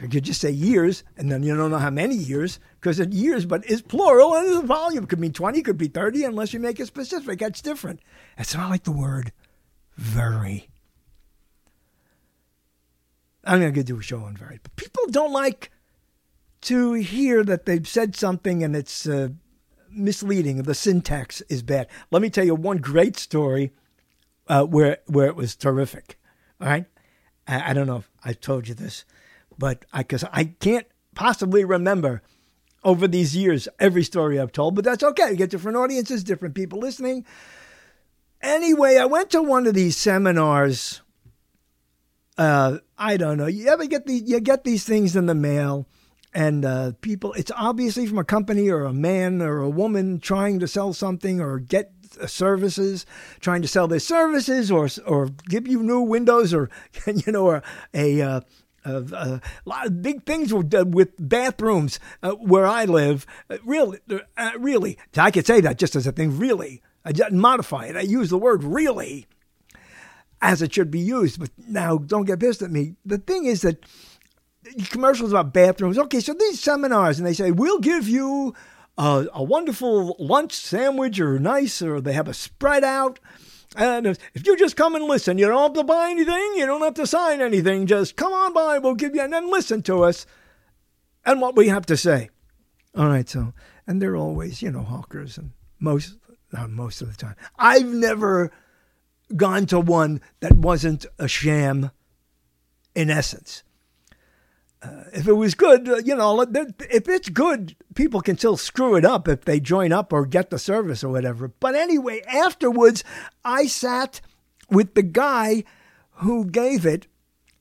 You just say years, and then you don't know how many years, because it's years, but it's plural and a volume. Could mean 20, could be 30, unless you make it specific. That's different. It's not like the word very. I'm going to do a show on very. But people don't like to hear that they've said something and it's uh, misleading. The syntax is bad. Let me tell you one great story uh, where, where it was terrific. All right? I, I don't know if I told you this but I because I can't possibly remember over these years every story I've told, but that's okay. You get different audiences, different people listening. Anyway, I went to one of these seminars. Uh, I don't know. You ever get these? You get these things in the mail, and uh, people. It's obviously from a company or a man or a woman trying to sell something or get services, trying to sell their services or or give you new windows or you know or a uh, of uh, of big things with, uh, with bathrooms uh, where I live. Uh, really, uh, really, I could say that just as a thing. Really, I didn't modify it. I use the word really as it should be used. But now, don't get pissed at me. The thing is that commercials about bathrooms. Okay, so these seminars, and they say we'll give you a wonderful lunch sandwich or nice, or they have a spread out and if you just come and listen, you don't have to buy anything, you don't have to sign anything. Just come on by, we'll give you, and then listen to us and what we have to say. All right, so, and they're always, you know, hawkers, and most, not most of the time. I've never gone to one that wasn't a sham in essence. Uh, if it was good, uh, you know, if it's good, people can still screw it up if they join up or get the service or whatever. But anyway, afterwards, I sat with the guy who gave it.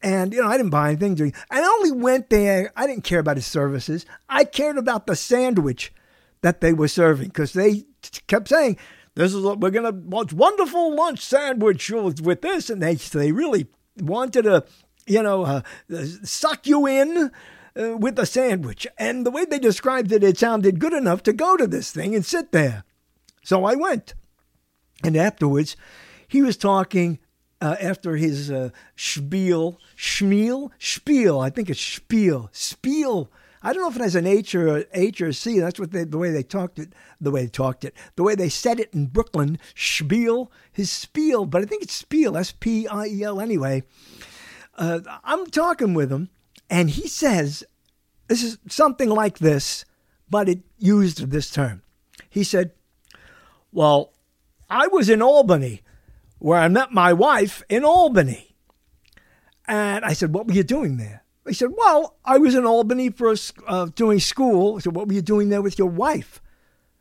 And, you know, I didn't buy anything. I only went there. I didn't care about his services. I cared about the sandwich that they were serving because they kept saying, this is what we're gonna want wonderful lunch sandwich with this, and they they really wanted to, you know, uh, suck you in. Uh, with a sandwich. And the way they described it, it sounded good enough to go to this thing and sit there. So I went. And afterwards, he was talking uh, after his uh, spiel, schmiel, spiel. I think it's spiel, spiel. I don't know if it has an H or a H or a C. That's what they, the way they talked it, the way they talked it, the way they said it in Brooklyn. Spiel, his spiel, but I think it's spiel, S P I E L. Anyway, uh, I'm talking with him, and he says, "This is something like this," but it used this term. He said, "Well, I was in Albany." where I met my wife in Albany. And I said, What were you doing there? He said, Well, I was in Albany for uh, doing school. I said, What were you doing there with your wife?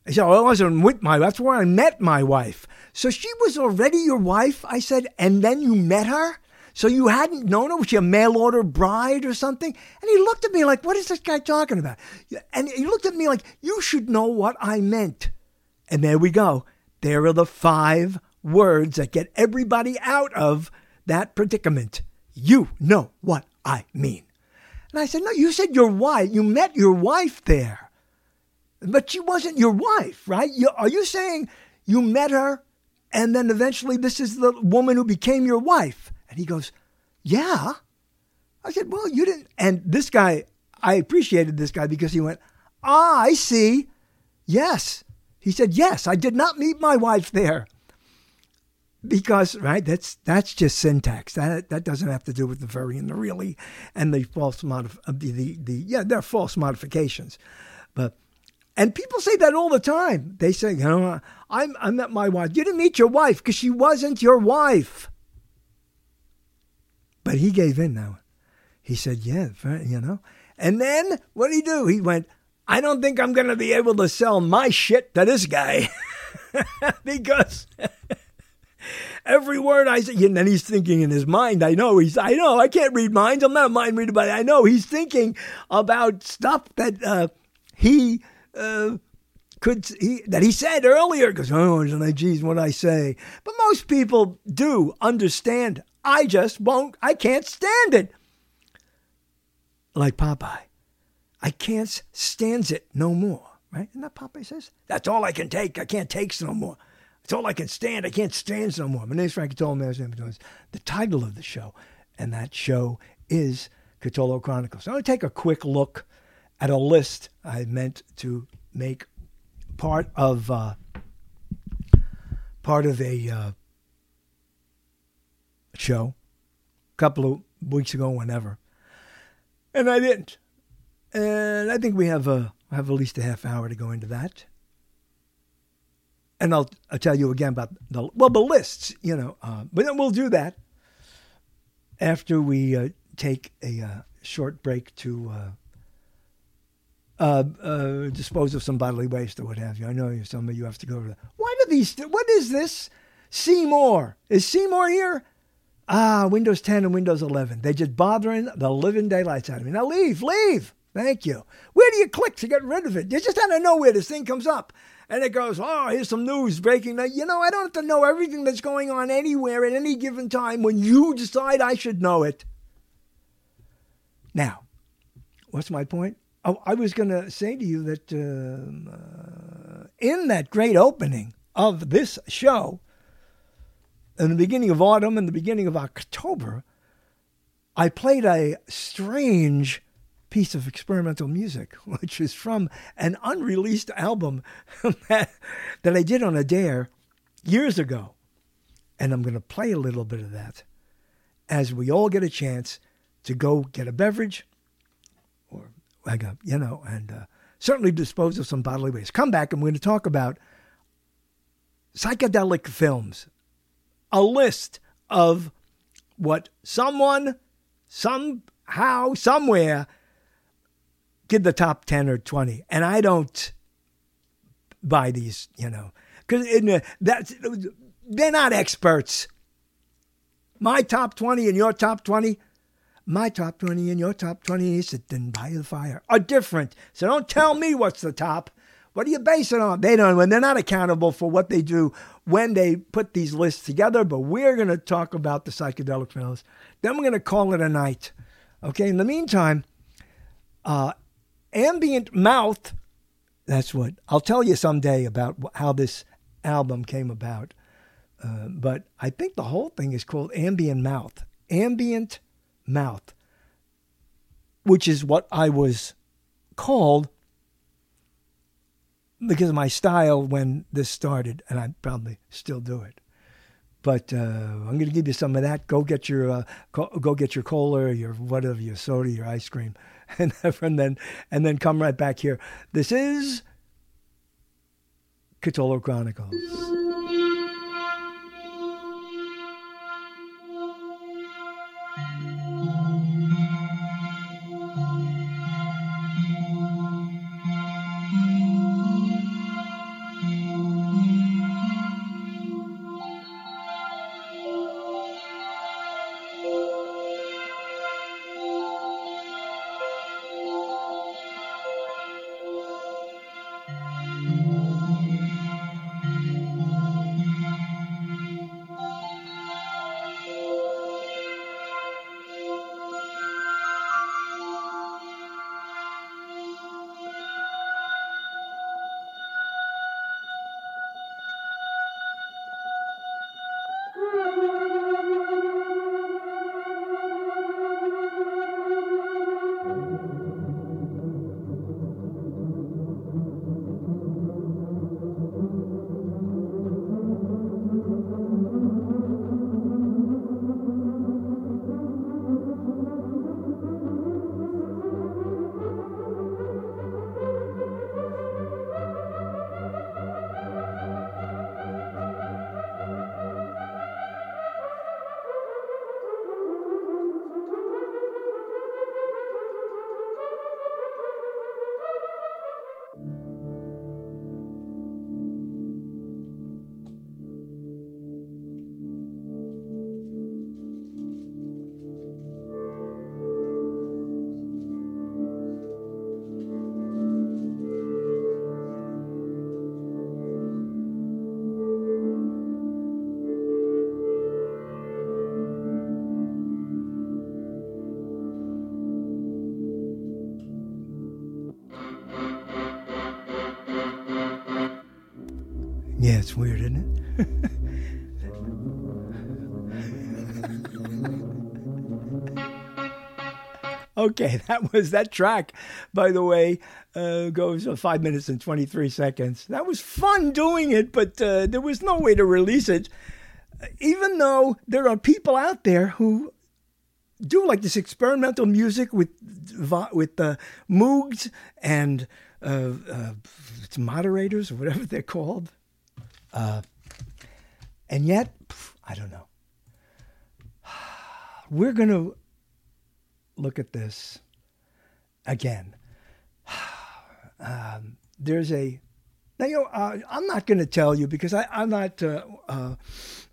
I said, well, I wasn't with my wife. That's where I met my wife. So she was already your wife? I said, And then you met her? So you hadn't known her? Was she a mail order bride or something? And he looked at me like, What is this guy talking about? And he looked at me like, You should know what I meant. And there we go. There are the five words that get everybody out of that predicament. You know what I mean. And I said, No, you said your wife, you met your wife there. But she wasn't your wife, right? You, are you saying you met her and then eventually this is the woman who became your wife? And he goes, Yeah. I said, Well, you didn't. And this guy, I appreciated this guy because he went, Ah, I see. Yes. He said, Yes, I did not meet my wife there because right that's that's just syntax that that doesn't have to do with the very and the really and the false modif- uh, the, the the yeah they're false modifications but and people say that all the time they say you know i i met my wife you didn't meet your wife because she wasn't your wife but he gave in now he said yeah you know and then what did he do he went i don't think i'm going to be able to sell my shit to this guy because every word I say. And then he's thinking in his mind, I know he's, I know, I can't read minds. I'm not a mind reader, but I know he's thinking about stuff that uh, he uh, could, he, that he said earlier. Because, oh, geez, what I say. But most people do understand. I just won't, I can't stand it. Like Popeye. I can't stand it no more. Right? And that Popeye says? That's all I can take. I can't take no more. It's all I can stand. I can't stand no more. My name's Frank Cotolo, Master the title of the show, and that show is Cotolo Chronicles. I'm going to take a quick look at a list I meant to make part of uh, part of a uh, show a couple of weeks ago, whenever, and I didn't. And I think we have a have at least a half hour to go into that and I'll, I'll tell you again about the well the lists, you know. Uh, but then we'll do that after we uh, take a uh, short break to uh, uh, uh, dispose of some bodily waste or what have you. I know some of you have to go. The, why do these? What is this? Seymour is Seymour here? Ah, Windows 10 and Windows 11. They're just bothering the living daylights out of me. Now leave, leave. Thank you. Where do you click to get rid of it? You just out of nowhere, this thing comes up and it goes, oh, here's some news breaking. Now, you know, I don't have to know everything that's going on anywhere at any given time when you decide I should know it. Now, what's my point? Oh, I was going to say to you that uh, uh, in that great opening of this show, in the beginning of autumn and the beginning of October, I played a strange piece of experimental music, which is from an unreleased album that, I did on a dare years ago. And I'm going to play a little bit of that as we all get a chance to go get a beverage or, you know, and uh, certainly dispose of some bodily waste. Come back and we're going to talk about psychedelic films, a list of what someone, somehow, somewhere give the top 10 or 20. And I don't buy these, you know, because that's, they're not experts. My top 20 and your top 20, my top 20 and your top 20 sitting by the fire are different. So don't tell me what's the top. What do you base it on? They don't, and they're not accountable for what they do when they put these lists together. But we're going to talk about the psychedelic films. Then we're going to call it a night. Okay. In the meantime, uh, ambient mouth. That's what I'll tell you someday about how this album came about. Uh, but I think the whole thing is called ambient mouth. Ambient mouth, which is what I was called because of my style when this started, and I probably still do it. But uh, I'm going to give you some of that. Go get your uh, go, get your cola, your whatever, your soda, your ice cream, and, then and then come right back here. This is Cotolo Chronicles. Weird, isn't it? okay, that was that track, by the way, uh, goes uh, five minutes and 23 seconds. That was fun doing it, but uh, there was no way to release it. Even though there are people out there who do like this experimental music with with uh, Moogs and uh, uh, moderators or whatever they're called. Uh, and yet, I don't know. We're going to look at this again. Um, there's a now you know uh, I'm not going to tell you because I, am not uh, uh,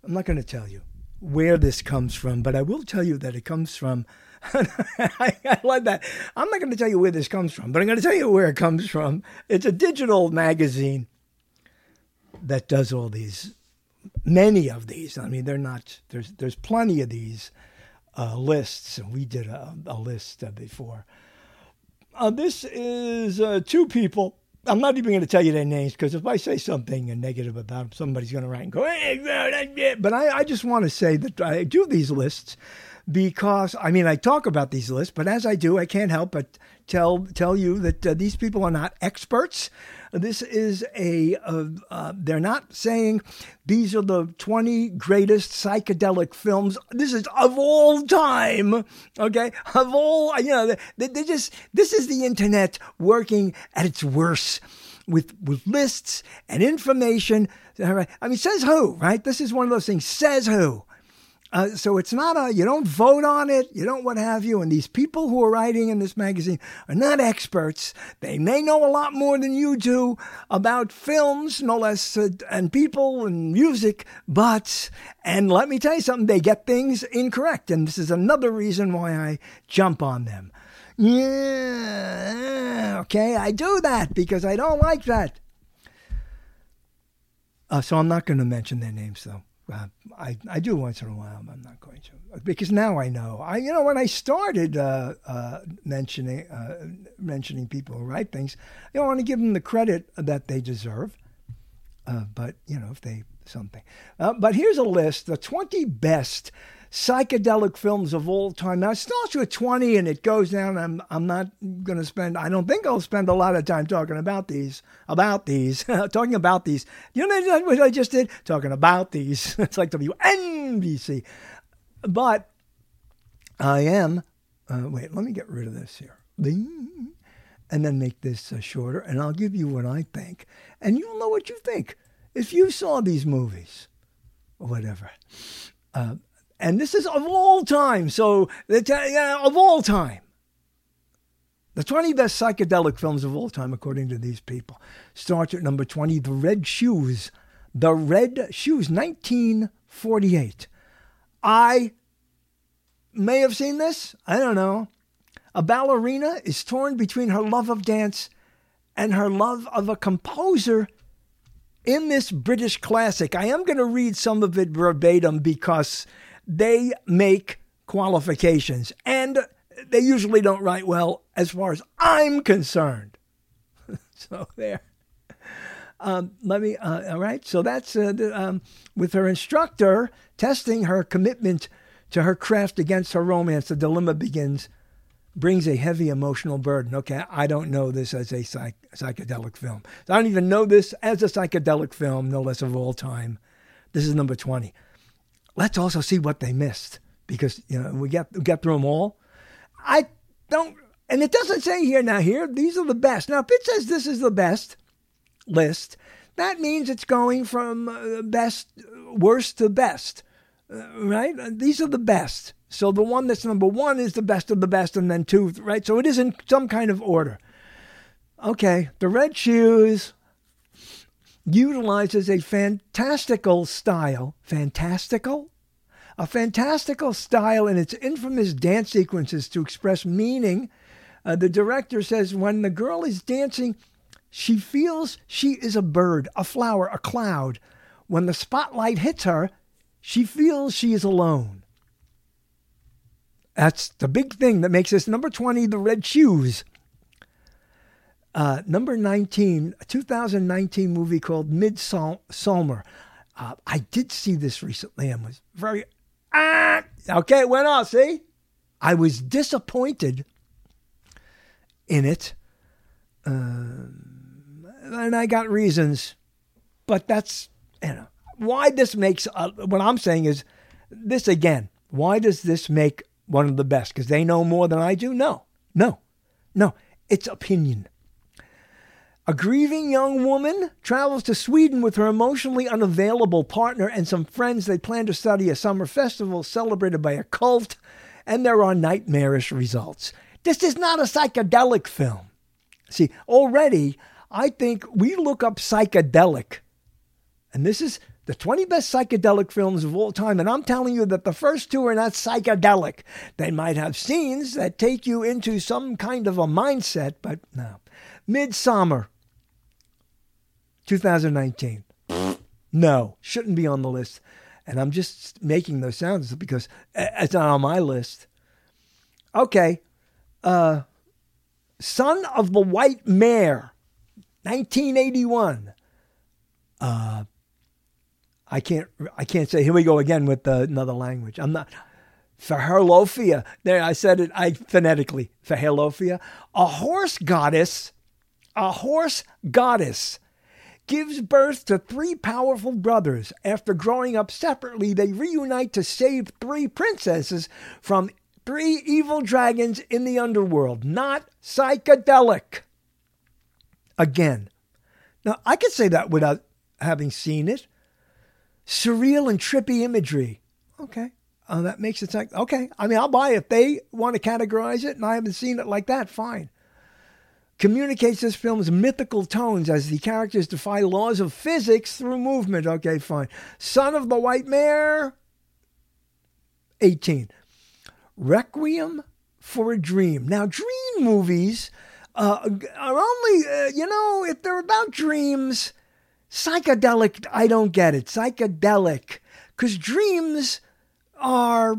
I'm not going to tell you where this comes from, but I will tell you that it comes from. I, I like that. I'm not going to tell you where this comes from, but I'm going to tell you where it comes from. It's a digital magazine that does all these, many of these. I mean, they're not. There's there's plenty of these uh, lists, and we did a, a list uh, before. Uh, this is uh, two people. I'm not even going to tell you their names because if I say something negative about them, somebody's going to write and go, hey, but I, I just want to say that I do these lists because I mean I talk about these lists, but as I do, I can't help but tell tell you that uh, these people are not experts. This is a, uh, uh, they're not saying these are the 20 greatest psychedelic films. This is of all time, okay? Of all, you know, they, they just, this is the internet working at its worst with, with lists and information. I mean, says who, right? This is one of those things. Says who? Uh, so it's not a, you don't vote on it, you don't what have you. And these people who are writing in this magazine are not experts. They may know a lot more than you do about films, no less, uh, and people and music, but, and let me tell you something, they get things incorrect. And this is another reason why I jump on them. Yeah, okay, I do that because I don't like that. Uh, so I'm not going to mention their names, though. Uh, I, I do once in a while, but I'm not going to because now I know. I you know when I started uh, uh, mentioning uh, mentioning people who write things, you know, I want to give them the credit that they deserve. Uh, but you know if they something. Uh, but here's a list: the 20 best psychedelic films of all time. Now it starts with 20 and it goes down. I'm I'm not going to spend. I don't think I'll spend a lot of time talking about these. About these, talking about these. You know what I just did? Talking about these. it's like WNBC. But I am. Uh, wait, let me get rid of this here. And then make this uh, shorter, and I'll give you what I think, and you'll know what you think if you saw these movies or whatever. Uh, and this is of all time. So, uh, of all time. The 20 best psychedelic films of all time, according to these people, starts at number 20, The Red Shoes. The Red Shoes, 1948. I may have seen this. I don't know. A ballerina is torn between her love of dance and her love of a composer in this British classic. I am going to read some of it verbatim because they make qualifications and they usually don't write well as far as I'm concerned. so there. Um, let me, uh, all right. So that's uh, the, um, with her instructor testing her commitment to her craft against her romance. The dilemma begins, brings a heavy emotional burden. Okay, I don't know this as a psych- psychedelic film. I don't even know this as a psychedelic film, no less of all time. This is number 20 let's also see what they missed because you know we get we get through them all. I don't, and it doesn't say here now. Here, these are the best. Now, if it says this is the best list, that means it's going from uh, best, worst to best, uh, right? These are the best. So the one that's number one is the best of the best, and then two, right? So it is in some kind of order. Okay, the red shoes, utilizes a fantastical style. Fantastical? A fantastical style in its infamous dance sequences to express meaning. Uh, the director says when the girl is dancing, she feels she is a bird, a flower, a cloud. When the spotlight hits her, she feels she is alone. That's the big thing that makes this number 20 the red shoes. Uh, number 19, a 2019 movie called Midsommar. Uh, I did see this recently and was very, ah, okay, went off, see? I was disappointed in it. Um, and I got reasons, but that's, you know, why this makes, uh, what I'm saying is this again, why does this make one of the best? Because they know more than I do? No, no, no. It's opinion. A grieving young woman travels to Sweden with her emotionally unavailable partner and some friends. They plan to study a summer festival celebrated by a cult, and there are nightmarish results. This is not a psychedelic film. See, already, I think we look up psychedelic, and this is the 20 best psychedelic films of all time. And I'm telling you that the first two are not psychedelic. They might have scenes that take you into some kind of a mindset, but no. Midsommar, 2019. no, shouldn't be on the list. And I'm just making those sounds because it's not on my list. Okay. Uh, Son of the White Mare, 1981. Uh, I can't. I can't say. Here we go again with uh, another language. I'm not. Faherlophia. There, I said it. I phonetically. Faherlophia. A horse goddess a horse goddess, gives birth to three powerful brothers. After growing up separately, they reunite to save three princesses from three evil dragons in the underworld. Not psychedelic. Again. Now, I could say that without having seen it. Surreal and trippy imagery. Okay. Uh, that makes it like, okay. I mean, I'll buy it. If they want to categorize it and I haven't seen it like that, fine communicates this film's mythical tones as the characters defy laws of physics through movement. Okay, fine. Son of the White Mare, 18. Requiem for a Dream. Now, dream movies uh, are only, uh, you know, if they're about dreams, Psychedelic, I don't get it. Psychedelic. Because dreams are,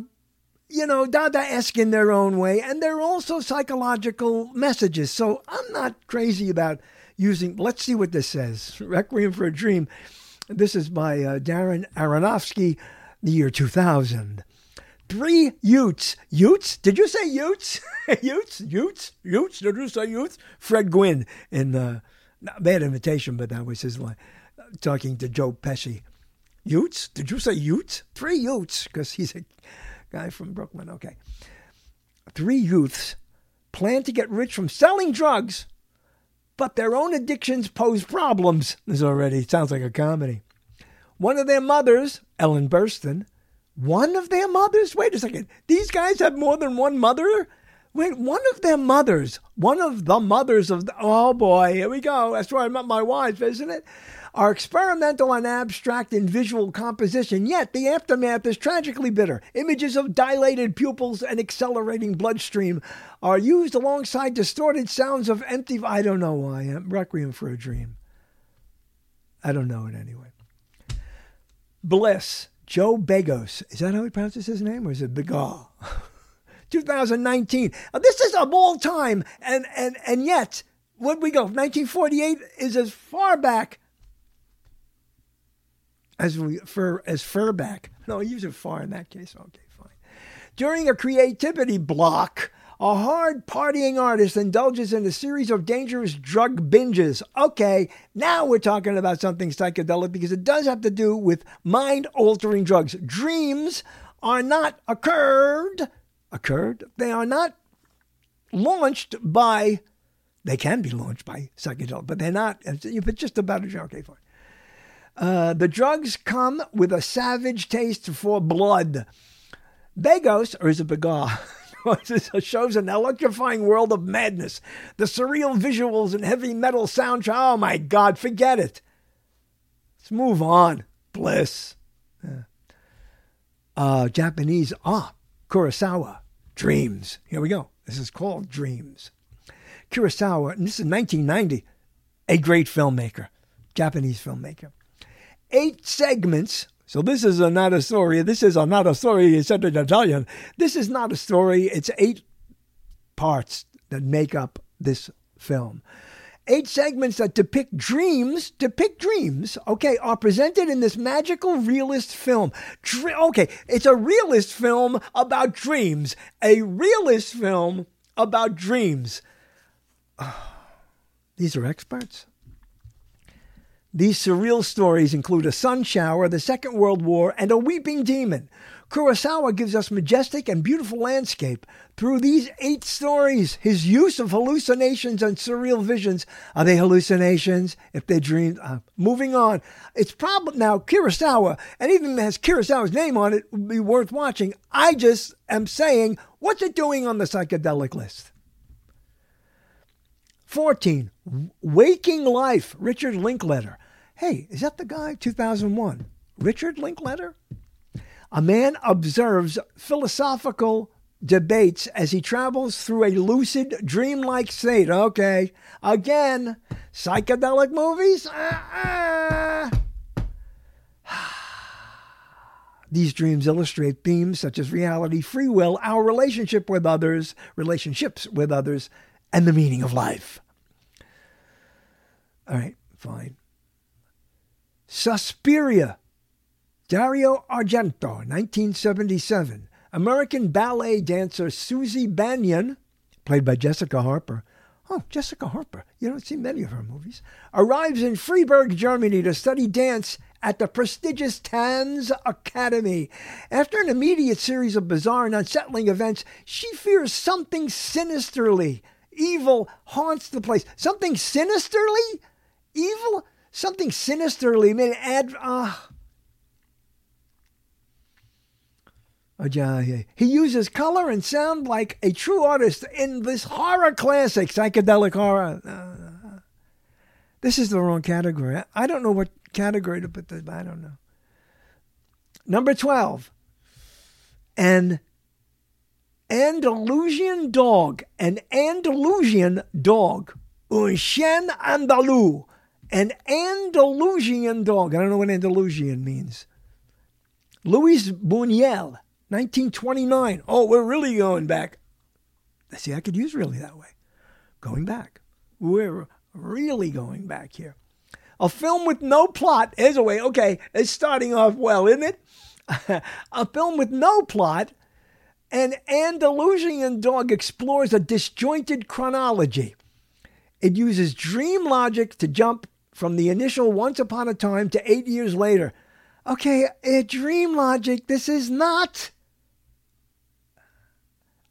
you know, Dada-esque in their own way, and they're also psychological messages. So I'm not crazy about using, let's see what this says. Requiem for a Dream. This is by uh, Darren Aronofsky, the year 2000. Three Utes. Utes? Did you say Utes? Utes? Utes? Utes? Did you say Utes? Fred Gwynne in uh, bad invitation, but that was his line. Talking to Joe Pesci. Utes? Did you say Utes? Three Utes, because he's a guy from Brooklyn. Okay. Three youths plan to get rich from selling drugs, but their own addictions pose problems. This already sounds like a comedy. One of their mothers, Ellen Burstyn, one of their mothers? Wait a second. These guys have more than one mother? Wait, one of their mothers, one of the mothers of, the, oh boy, here we go. That's where I met my wife, isn't it? Are experimental and abstract in visual composition, yet the aftermath is tragically bitter. Images of dilated pupils and accelerating bloodstream are used alongside distorted sounds of empty. I don't know why. Requiem for a Dream. I don't know it anyway. Bliss, Joe Begos. Is that how he pronounces his name, or is it Begaw? 2019. this is of all time, and and and yet, do we go? 1948 is as far back as we for as far back. No, use it far in that case. Okay, fine. During a creativity block, a hard partying artist indulges in a series of dangerous drug binges. Okay, now we're talking about something psychedelic because it does have to do with mind altering drugs. Dreams are not occurred, occurred, they are not launched by, they can be launched by psychedelic, but they're not, but just about a Okay, fine. Uh, the drugs come with a savage taste for blood. Begos, or is it Begar? shows an electrifying world of madness. The surreal visuals and heavy metal soundtrack. Oh my God, forget it. Let's move on. Bliss. Yeah. Uh, Japanese. Ah, Kurosawa. Dreams. Here we go. This is called Dreams. Kurosawa, and this is 1990. A great filmmaker, Japanese filmmaker. Eight segments so this is a, not a story. This is a, not a story. It's in Italian. This is not a story. It's eight parts that make up this film. Eight segments that depict dreams, depict dreams, okay, are presented in this magical realist film. Dr- okay, it's a realist film about dreams. A realist film about dreams. these are experts. These surreal stories include a sun shower, the Second World War, and a weeping demon. Kurosawa gives us majestic and beautiful landscape through these eight stories. His use of hallucinations and surreal visions are they hallucinations? If they dream, uh, moving on. It's probably now Kurosawa, and anything that has Kurosawa's name on it would be worth watching. I just am saying, what's it doing on the psychedelic list? 14. Waking Life, Richard Linklater. Hey, is that the guy? 2001. Richard Linklater? A man observes philosophical debates as he travels through a lucid, dreamlike state. Okay. Again, psychedelic movies? Uh-uh. These dreams illustrate themes such as reality, free will, our relationship with others, relationships with others, and the meaning of life. All right, fine. Suspiria, Dario Argento, 1977. American ballet dancer Susie Bannion, played by Jessica Harper. Oh, Jessica Harper. You don't see many of her movies. Arrives in Freiburg, Germany to study dance at the prestigious Tanz Academy. After an immediate series of bizarre and unsettling events, she fears something sinisterly. Evil haunts the place. Something sinisterly? Evil? Something sinisterly made ad. Uh, he uses color and sound like a true artist in this horror classic, psychedelic horror. This is the wrong category. I don't know what category to put this, I don't know. Number 12. An Andalusian dog. An Andalusian dog. Un chien andalou An Andalusian dog. I don't know what Andalusian means. Luis Buñuel, 1929. Oh, we're really going back. See, I could use really that way. Going back. We're really going back here. A film with no plot. Is a way. Okay, it's starting off well, isn't it? a film with no plot. An Andalusian dog explores a disjointed chronology. It uses dream logic to jump from the initial once upon a time to eight years later. Okay, dream logic. This is not.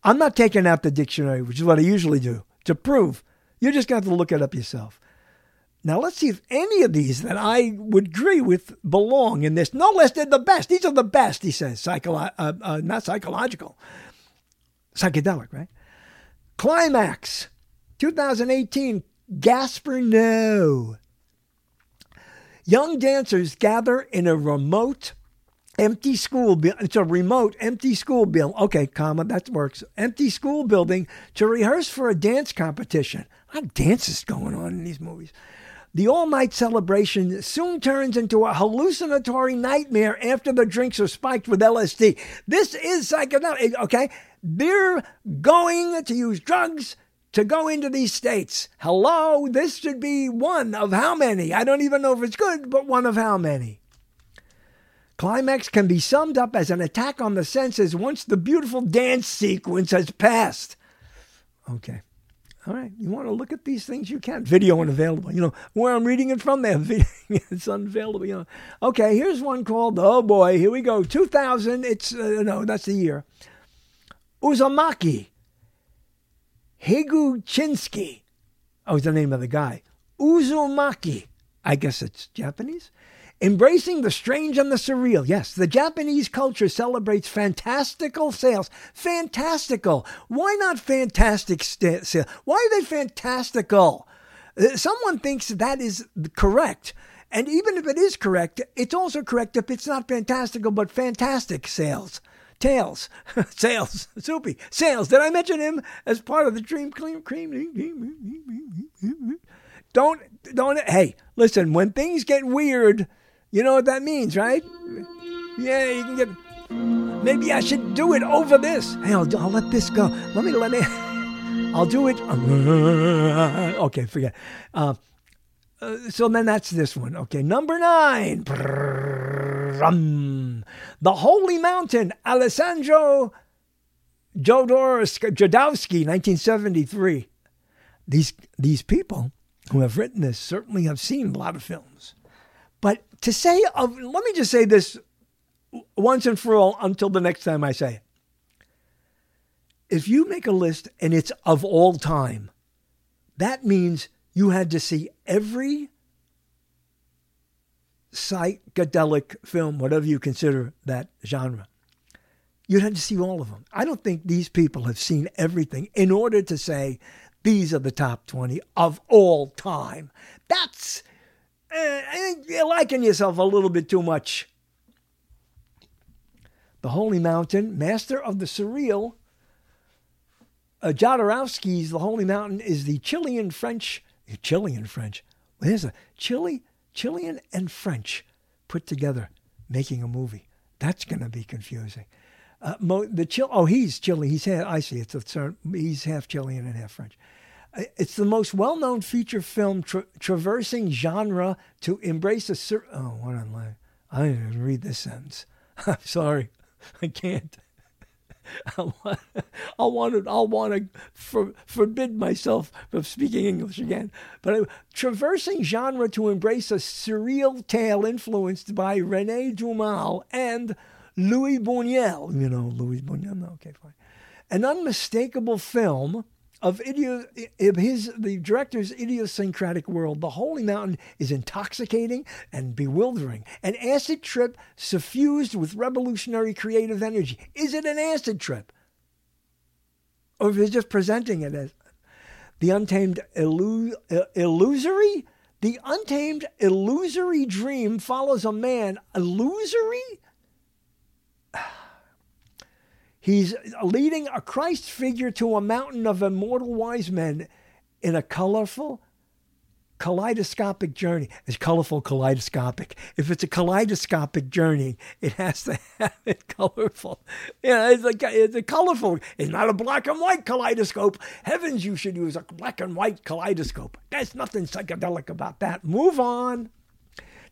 I'm not taking out the dictionary, which is what I usually do to prove. You're just going to have to look it up yourself. Now, let's see if any of these that I would agree with belong in this. No less than the best. These are the best, he says. Psycholo- uh, uh, not psychological, psychedelic, right? Climax, 2018, Gaspar Noé. Young dancers gather in a remote, empty school. It's a remote, empty school building. Okay, comma, that works. Empty school building to rehearse for a dance competition. A lot of dances going on in these movies. The all night celebration soon turns into a hallucinatory nightmare after the drinks are spiked with LSD. This is psychedelic, okay? They're going to use drugs to go into these states. Hello, this should be one of how many? I don't even know if it's good, but one of how many? Climax can be summed up as an attack on the senses once the beautiful dance sequence has passed. Okay. All right, you want to look at these things? You can't. Video unavailable. You know where I'm reading it from. There, it's unavailable. You know. Okay, here's one called. Oh boy, here we go. 2000. It's uh, no, that's the year. Uzumaki. Higuchinsky. Oh, it's the name of the guy. Uzumaki. I guess it's Japanese. Embracing the strange and the surreal. Yes, the Japanese culture celebrates fantastical sales. Fantastical. Why not fantastic st- sale? Why are they fantastical? Uh, someone thinks that is correct. And even if it is correct, it's also correct if it's not fantastical, but fantastic sales. Tails, sales, Soupy, sales. Did I mention him as part of the Dream Cream? Cream. Don't, don't. Hey, listen. When things get weird, you know what that means, right? Yeah, you can get. Maybe I should do it over this. Hey, I'll, I'll let this go. Let me let me. I'll do it. Okay, forget. Uh, uh, so then that's this one. Okay, number nine. The Holy Mountain, Alessandro Jodorowsky, 1973. These, these people who have written this certainly have seen a lot of films. But to say of, let me just say this once and for all until the next time I say it. If you make a list and it's of all time, that means you had to see every psychedelic film, whatever you consider that genre. You'd have to see all of them. I don't think these people have seen everything in order to say these are the top 20 of all time. That's uh, I think you're liking yourself a little bit too much. The Holy Mountain, master of the surreal. Uh, Jodorowsky's The Holy Mountain is the Chilean French, Chilean French. There's a Chile, Chilean and French put together making a movie. That's going to be confusing. Uh, Mo, the Chile, oh, he's Chile. He's half, I see. It's a, he's half Chilean and half French. It's the most well known feature film tra- traversing genre to embrace a certain. Oh, what I? I didn't even read this sentence. I'm sorry. I can't. I'll want, I'll want to, I'll want to for, forbid myself from speaking English again. But I, traversing genre to embrace a surreal tale influenced by Rene Dumas and Louis Buñuel. You know, Louis Buñuel. Okay, fine. An unmistakable film of, idio- his the director's idiosyncratic world, the Holy Mountain is intoxicating and bewildering. An acid trip suffused with revolutionary creative energy. Is it an acid trip? Or if he's just presenting it as the untamed illu- uh, illusory? The untamed illusory dream follows a man. Illusory? He's leading a Christ figure to a mountain of immortal wise men in a colorful, kaleidoscopic journey. It's colorful, kaleidoscopic. If it's a kaleidoscopic journey, it has to have it colorful. Yeah, it's like it's a colorful. It's not a black and white kaleidoscope. Heavens, you should use a black and white kaleidoscope. There's nothing psychedelic about that. Move on.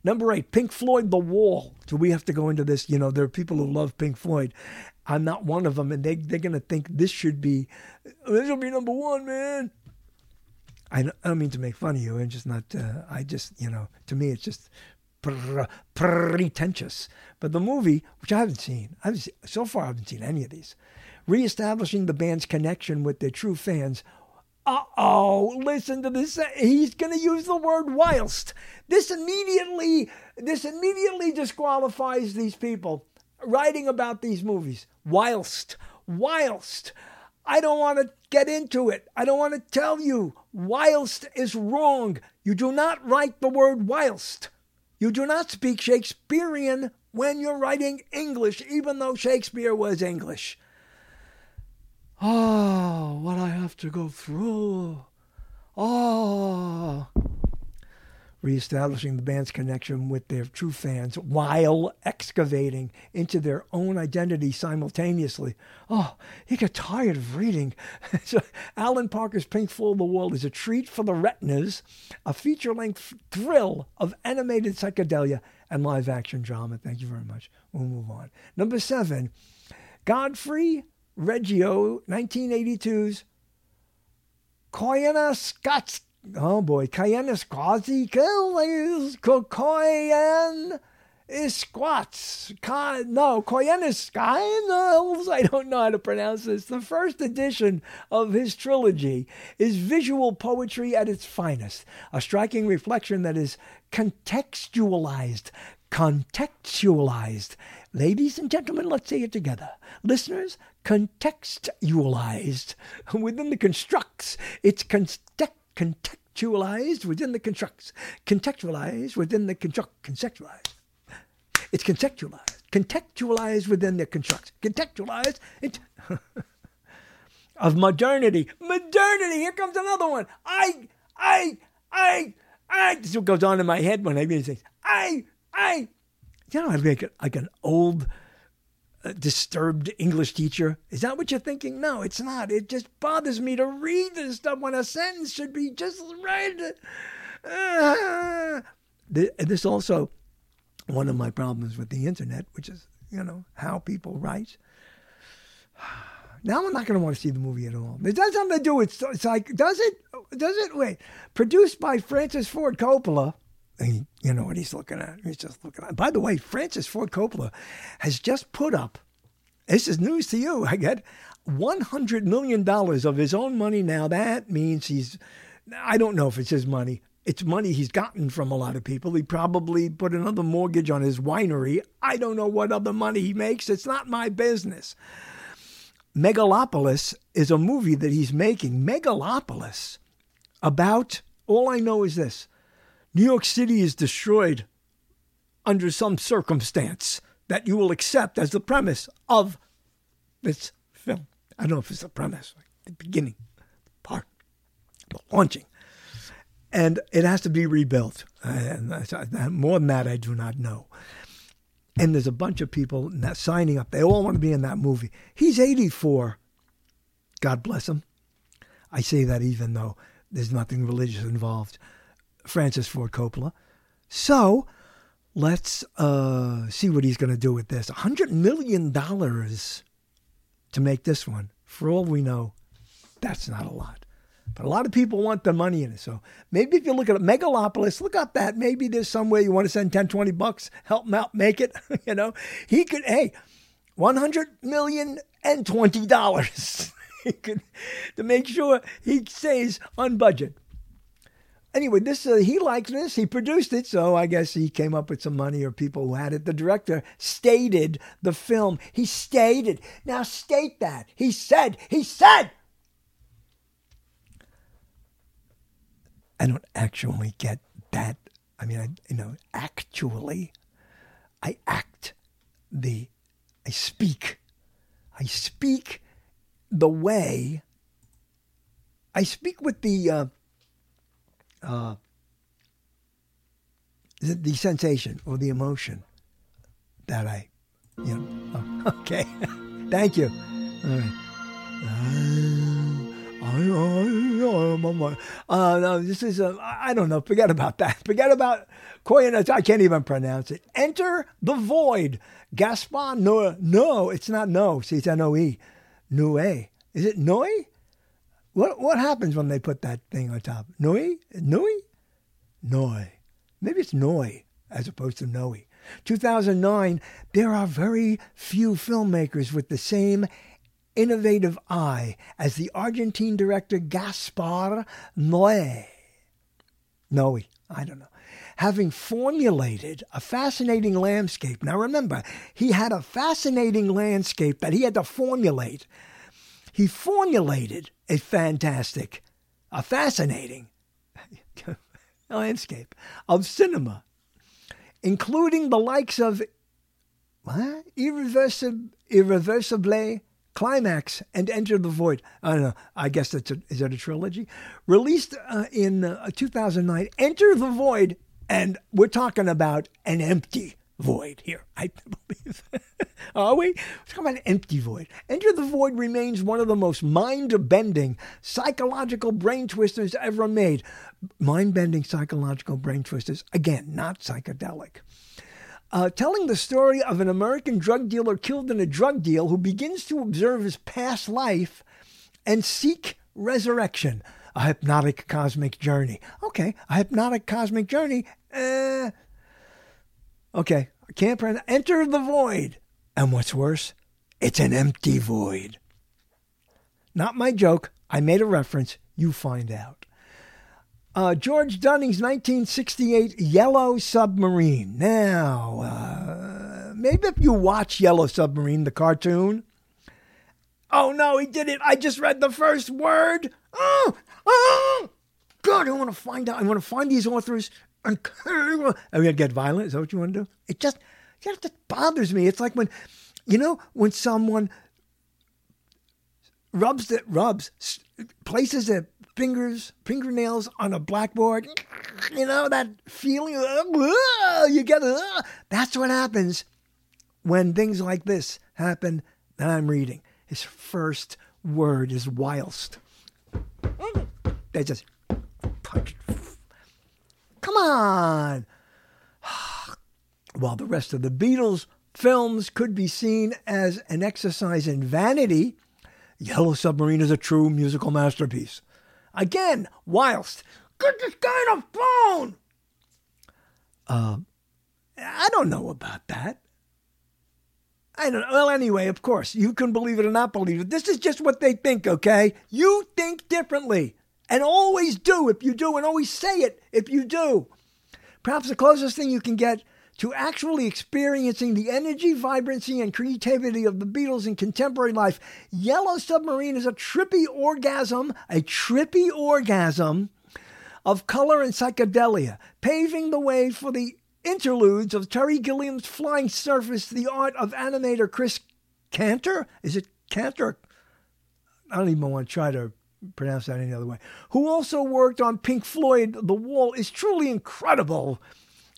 Number eight, Pink Floyd, The Wall. Do we have to go into this? You know, there are people who love Pink Floyd. I'm not one of them, and they, they're to think this should be, this will be number one, man. I don't, I don't mean to make fun of you. I'm just not, uh, I just, you know, to me, it's just pre- pretentious. But the movie, which I haven't seen, I've seen, so far I haven't seen any of these, reestablishing the band's connection with their true fans. Uh oh, listen to this. He's going to use the word whilst. This immediately, this immediately disqualifies these people writing about these movies. Whilst, whilst. I don't want to get into it. I don't want to tell you. Whilst is wrong. You do not write the word whilst. You do not speak Shakespearean when you're writing English, even though Shakespeare was English. Oh, what I have to go through. Oh reestablishing the band's connection with their true fans while excavating into their own identity simultaneously. Oh, he got tired of reading. so Alan Parker's Pink Floyd the Wall is a treat for the retinas, a feature length thrill of animated psychedelia and live action drama. Thank you very much. We'll move on. Number seven, Godfrey Reggio, 1982's Koyana Scott's Oh boy, Cayenne is quasi Koyan is squats. No, Koyan is I don't know how to pronounce this. The first edition of his trilogy is visual poetry at its finest, a striking reflection that is contextualized. Contextualized. Ladies and gentlemen, let's say it together. Listeners, contextualized within the constructs. It's context contextualized within the constructs, contextualized within the construct, contextualized. It's contextualized, contextualized within the constructs, contextualized it, of modernity. Modernity. Here comes another one. I, I, I, I. This is what goes on in my head when I read things. I, I. You know, I like, like an old disturbed English teacher. Is that what you're thinking? No, it's not. It just bothers me to read this stuff when a sentence should be just right. Uh, this also one of my problems with the internet, which is you know how people write. Now I'm not going to want to see the movie at all. It does something to do with it's like does it does it wait produced by Francis Ford Coppola you know what he's looking at. He's just looking at. By the way, Francis Ford Coppola has just put up. This is news to you. I get one hundred million dollars of his own money now. That means he's. I don't know if it's his money. It's money he's gotten from a lot of people. He probably put another mortgage on his winery. I don't know what other money he makes. It's not my business. Megalopolis is a movie that he's making. Megalopolis about all I know is this New York City is destroyed under some circumstance that you will accept as the premise of this film. I don't know if it's the premise, like the beginning, the part, the launching. And it has to be rebuilt. And more than that, I do not know. And there's a bunch of people signing up. They all want to be in that movie. He's 84. God bless him. I say that even though there's nothing religious involved. Francis Ford Coppola. So let's uh, see what he's going to do with this. $100 million to make this one. For all we know, that's not a lot. But a lot of people want the money in it. So maybe if you look at Megalopolis, look up that. Maybe there's some way you want to send 10, 20 bucks, help him out, make it. you know, he could, hey, 100 million and $20 he could, to make sure he stays on budget anyway, this uh, he liked this. He produced it, so I guess he came up with some money or people who had it. The director stated the film. He stated. Now state that. He said. He said. I don't actually get that. I mean, I, you know, actually, I act the, I speak, I speak the way, I speak with the. Uh, uh, the, the sensation or the emotion that I, you know. Okay. Thank you. All right. Uh, no, this is a, I don't know. Forget about that. Forget about Koyanuts. I can't even pronounce it. Enter the void. Gaspar no, no, it's not no. See, it's N-O-E. Noe. Is it Noe? What what happens when they put that thing on top? Noe? Noe? Noi. Maybe it's Noi as opposed to Noe. 2009, there are very few filmmakers with the same innovative eye as the Argentine director Gaspar Noé. Noe, I don't know. Having formulated a fascinating landscape. Now remember, he had a fascinating landscape that he had to formulate. He formulated a fantastic, a fascinating landscape of cinema, including the likes of what? Irreversible, irreversible Climax and Enter the Void. I don't know. I guess that's a, is that a trilogy? Released uh, in uh, 2009. Enter the Void, and we're talking about an empty void here. I believe. Are we? We're talking about an empty void. Enter the Void remains one of the most mind-bending psychological brain twisters ever made. Mind-bending psychological brain twisters. Again, not psychedelic uh, telling the story of an American drug dealer killed in a drug deal who begins to observe his past life and seek resurrection. A hypnotic cosmic journey. Okay, a hypnotic cosmic journey. Uh, okay, can't pronounce. Enter the void. And what's worse, it's an empty void. Not my joke. I made a reference. You find out. Uh, George Dunning's 1968 Yellow Submarine. Now, uh, maybe if you watch Yellow Submarine, the cartoon. Oh no, he did it. I just read the first word. Oh, oh God, I want to find out. I want to find these authors. And I'm going to get violent. Is that what you want to do? It just, it just bothers me. It's like when, you know, when someone rubs that rubs places their fingers fingernails on a blackboard you know that feeling you get that's what happens when things like this happen that i'm reading his first word is whilst they just punch come on while the rest of the beatles films could be seen as an exercise in vanity Yellow Submarine is a true musical masterpiece. Again, whilst, get this guy on the phone. Uh, I don't know about that. I don't. Well, anyway, of course, you can believe it or not believe it. This is just what they think, okay? You think differently. And always do if you do, and always say it if you do. Perhaps the closest thing you can get to actually experiencing the energy, vibrancy, and creativity of the Beatles in contemporary life. Yellow Submarine is a trippy orgasm, a trippy orgasm of color and psychedelia, paving the way for the interludes of Terry Gilliam's Flying Circus, the art of animator Chris Cantor. Is it Cantor? I don't even want to try to pronounce that any other way. Who also worked on Pink Floyd The Wall is truly incredible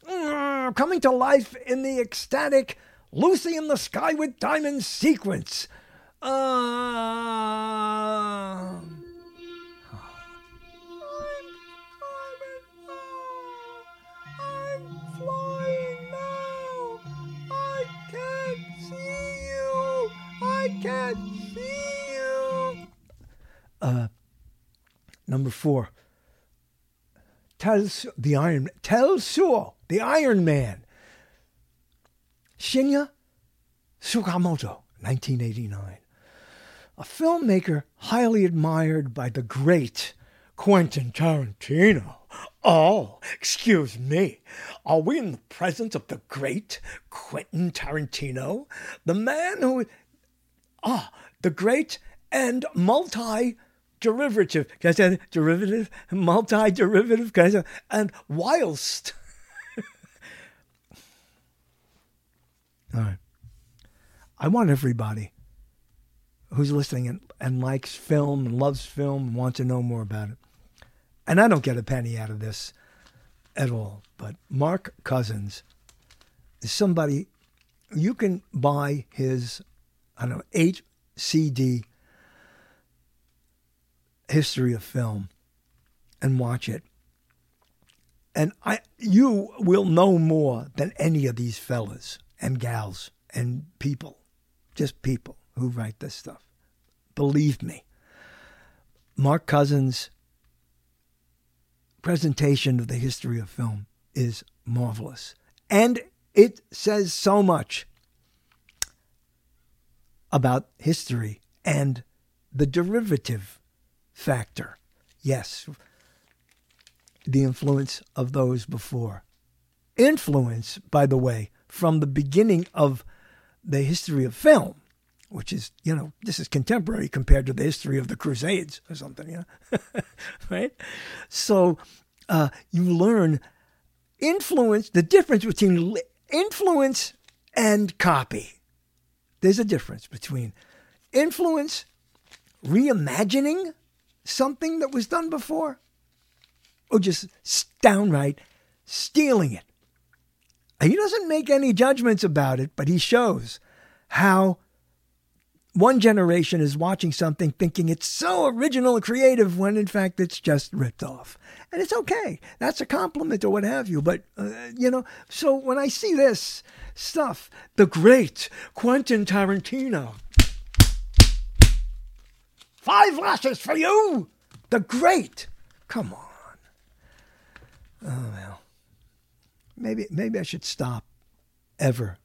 mm, coming to life in the ecstatic Lucy in the Sky with Diamonds sequence. Uh, I can't see you. Uh, number four. Tells the Iron Tell Sewell the Iron Man. Shinya Tsukamoto, 1989. A filmmaker highly admired by the great Quentin Tarantino. Oh, excuse me. Are we in the presence of the great Quentin Tarantino? The man who. Ah, the great and multi derivative. Can I say derivative? Multi derivative? Can I say? And whilst All right. I want everybody who's listening and, and likes film and loves film and wants to know more about it. And I don't get a penny out of this. at all. But Mark Cousins is somebody you can buy his, I don't know, eight CD history of film and watch it. And I, you will know more than any of these fellas and gals and people, just people who write this stuff. Believe me. Mark Cousins' presentation of the history of film is marvelous. And it says so much about history and the derivative factor. Yes, the influence of those before. Influence, by the way, from the beginning of the history of film, which is, you know, this is contemporary compared to the history of the Crusades or something, you know, right? So uh, you learn influence, the difference between influence and copy. There's a difference between influence, reimagining something that was done before, or just downright stealing it. He doesn't make any judgments about it, but he shows how one generation is watching something thinking it's so original and creative when in fact it's just ripped off. And it's okay. That's a compliment or what have you. But, uh, you know, so when I see this stuff, the great Quentin Tarantino, five lashes for you, the great, come on. Oh, well. Maybe, maybe I should stop ever.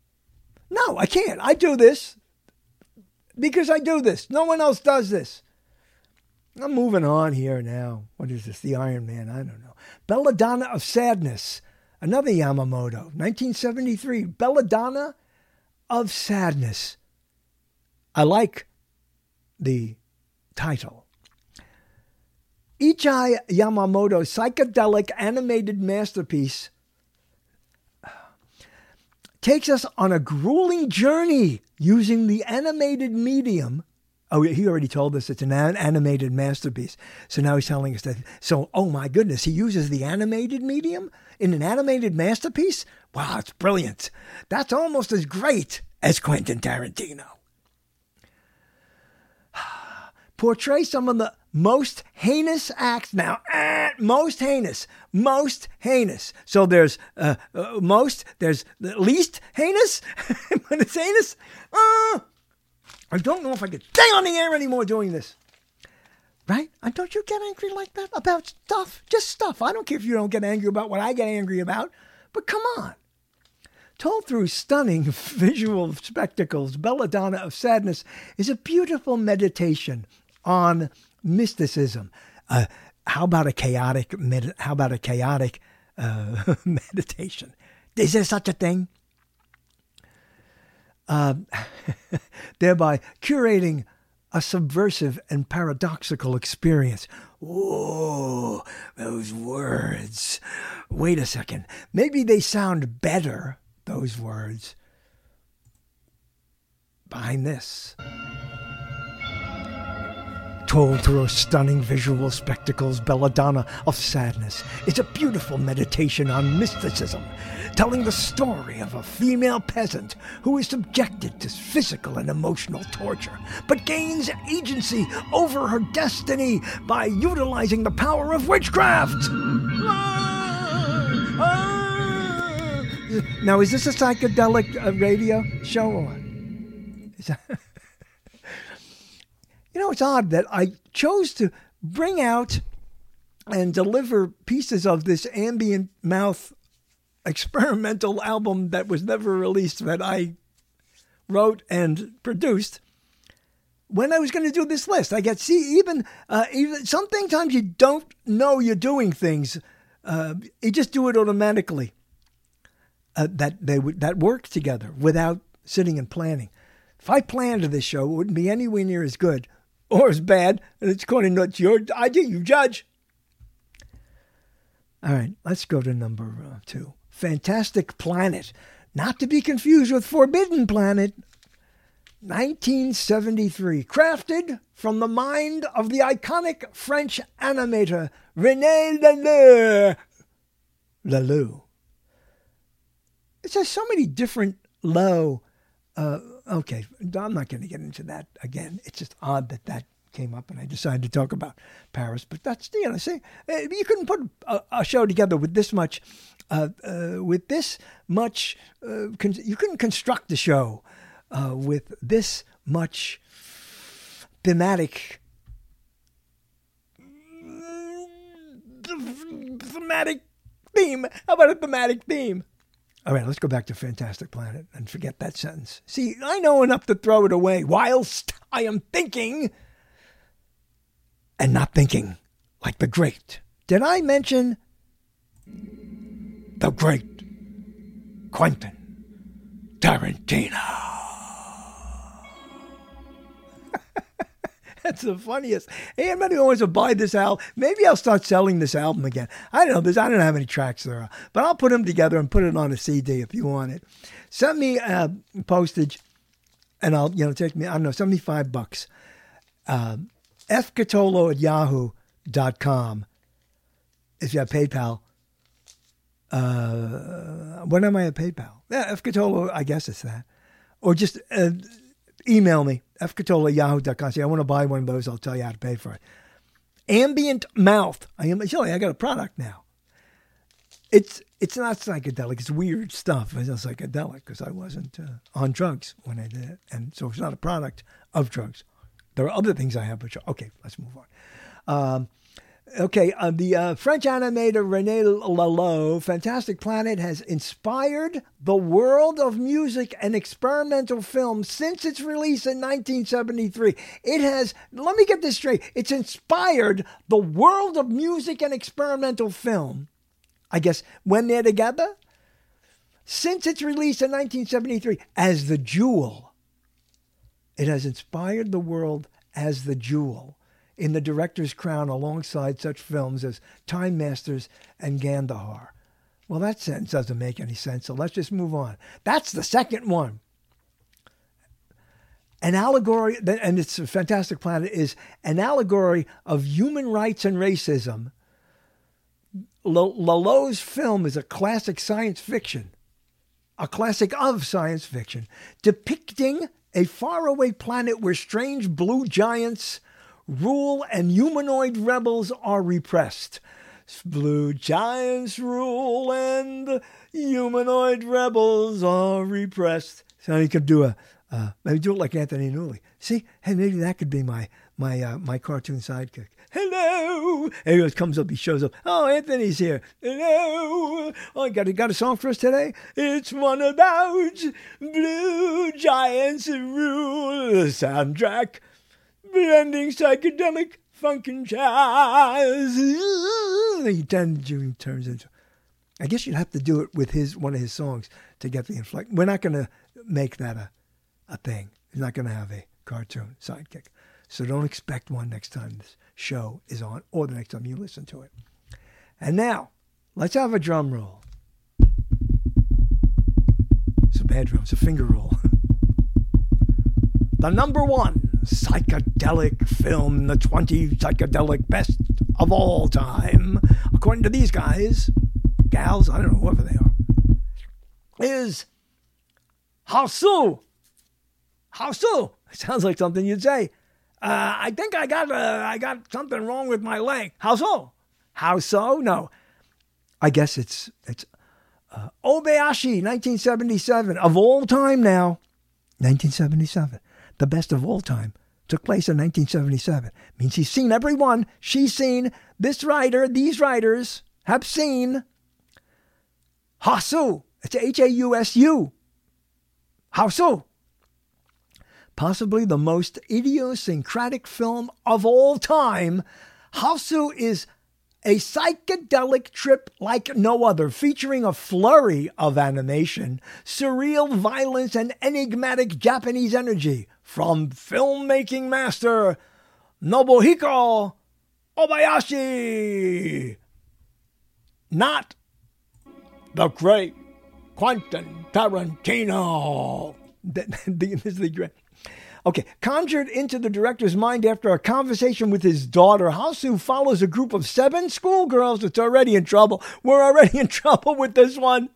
No, I can't. I do this because I do this. No one else does this. I'm moving on here now. What is this? The Iron Man? I don't know. Belladonna of Sadness. Another Yamamoto. 1973. Belladonna of Sadness. I like the title. Ichai Yamamoto's psychedelic animated masterpiece takes us on a grueling journey using the animated medium. Oh, he already told us it's an animated masterpiece. So now he's telling us that. So, oh my goodness, he uses the animated medium in an animated masterpiece? Wow, it's brilliant. That's almost as great as Quentin Tarantino. Portray some of the most heinous acts now. Eh, most heinous. Most heinous. So there's uh, uh, most, there's the least heinous. when it's heinous, uh, I don't know if I can stay on the air anymore doing this. Right? And don't you get angry like that about stuff? Just stuff. I don't care if you don't get angry about what I get angry about, but come on. Told through stunning visual spectacles, Belladonna of Sadness is a beautiful meditation on mysticism. Uh, how about a chaotic med- how about a chaotic uh, meditation? Is there such a thing? Uh, thereby curating a subversive and paradoxical experience. Whoa, those words. Wait a second. Maybe they sound better, those words, behind this told through stunning visual spectacles, Belladonna of Sadness is a beautiful meditation on mysticism, telling the story of a female peasant who is subjected to physical and emotional torture, but gains agency over her destiny by utilizing the power of witchcraft. Now, is this a psychedelic uh, radio show or that you know, it's odd that I chose to bring out and deliver pieces of this ambient mouth experimental album that was never released that I wrote and produced when I was going to do this list. I get see even uh, even sometimes you don't know you're doing things. Uh, you just do it automatically. Uh, that they would that work together without sitting and planning. If I planned this show, it wouldn't be anywhere near as good or is bad, and it's according to your idea. You judge. All right, let's go to number uh, two. Fantastic Planet, not to be confused with Forbidden Planet. 1973, crafted from the mind of the iconic French animator René Laloux. Lelou. It says so many different low. Uh, okay, I'm not going to get into that again. It's just odd that that came up and I decided to talk about Paris. But that's you know, see, eh, you couldn't put a, a show together with this much, uh, uh, with this much. Uh, con- you couldn't construct the show uh, with this much thematic. Thematic theme. How about a thematic theme? All right, let's go back to Fantastic Planet and forget that sentence. See, I know enough to throw it away whilst I am thinking and not thinking like the great. Did I mention the great Quentin Tarantino? That's the funniest. Hey, anybody who wants to buy this album, maybe I'll start selling this album again. I don't know. There's, I don't know how many tracks there are, but I'll put them together and put it on a CD if you want it. Send me uh, postage, and I'll you know take me I don't know seventy five bucks. Uh, fcotolo at yahoo.com if you have PayPal. Uh, when am I at PayPal? Yeah, fcotolo, I guess it's that. Or just uh, email me, fcotolo at yahoo.com. Say, I want to buy one of those. I'll tell you how to pay for it. Ambient Mouth. I am, Shelly, I got a product now. It's it's not psychedelic. It's weird stuff. It's not psychedelic because I wasn't uh, on drugs when I did it. And so it's not a product of drugs. There are other things I have, but okay, let's move on. Um, okay, uh, the uh, French animator René Laloux, Fantastic Planet, has inspired the world of music and experimental film since its release in 1973. It has, let me get this straight, it's inspired the world of music and experimental film, I guess, when they're together, since its release in 1973 as the jewel. It has inspired the world as the jewel in the director's crown alongside such films as Time Masters and Gandahar. Well, that sentence doesn't make any sense, so let's just move on. That's the second one. An allegory, and it's a fantastic planet, is an allegory of human rights and racism. Laloux's film is a classic science fiction, a classic of science fiction, depicting a faraway planet where strange blue giants rule and humanoid rebels are repressed. Blue giants rule and humanoid rebels are repressed. So you could do a uh, maybe do it like Anthony Newley. See, hey, maybe that could be my my uh, my cartoon sidekick. Hello, he comes up, he shows up. Oh, Anthony's here. Hello. Oh, got a, got a song for us today. It's one about blue giants rule. Soundtrack, blending psychedelic funk and jazz. He turns into. I guess you'd have to do it with his one of his songs to get the inflection. We're not going to make that a a thing. He's not going to have a cartoon sidekick. So don't expect one next time this show is on or the next time you listen to it. And now, let's have a drum roll. It's a bad drum, it's a finger roll. the number one psychedelic film, the 20 psychedelic best of all time, according to these guys, gals, I don't know, whoever they are, is so? It sounds like something you'd say. Uh, I think I got uh, I got something wrong with my leg. How so? How so? No. I guess it's it's uh, Obayashi, 1977, of all time now. 1977, the best of all time, took place in 1977. Means he's seen everyone. She's seen this writer. These writers have seen Hausu. It's H A U S U. Hausu possibly the most idiosyncratic film of all time, Hausu is a psychedelic trip like no other, featuring a flurry of animation, surreal violence, and enigmatic Japanese energy from filmmaking master Nobuhiko Obayashi. Not the great Quentin Tarantino. this is the great. Okay, conjured into the director's mind after a conversation with his daughter, Hausu follows a group of seven schoolgirls. It's already in trouble. We're already in trouble with this one.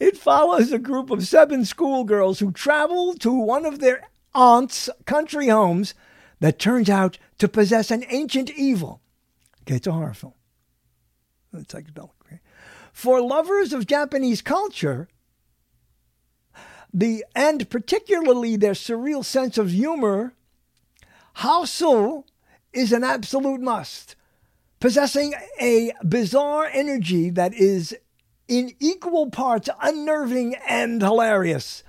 It follows a group of seven schoolgirls who travel to one of their aunt's country homes that turns out to possess an ancient evil. Okay, it's a horror film. It's psychedelic. Okay? For lovers of Japanese culture, the and particularly their surreal sense of humor, Hausu is an absolute must. Possessing a bizarre energy that is in equal parts unnerving and hilarious,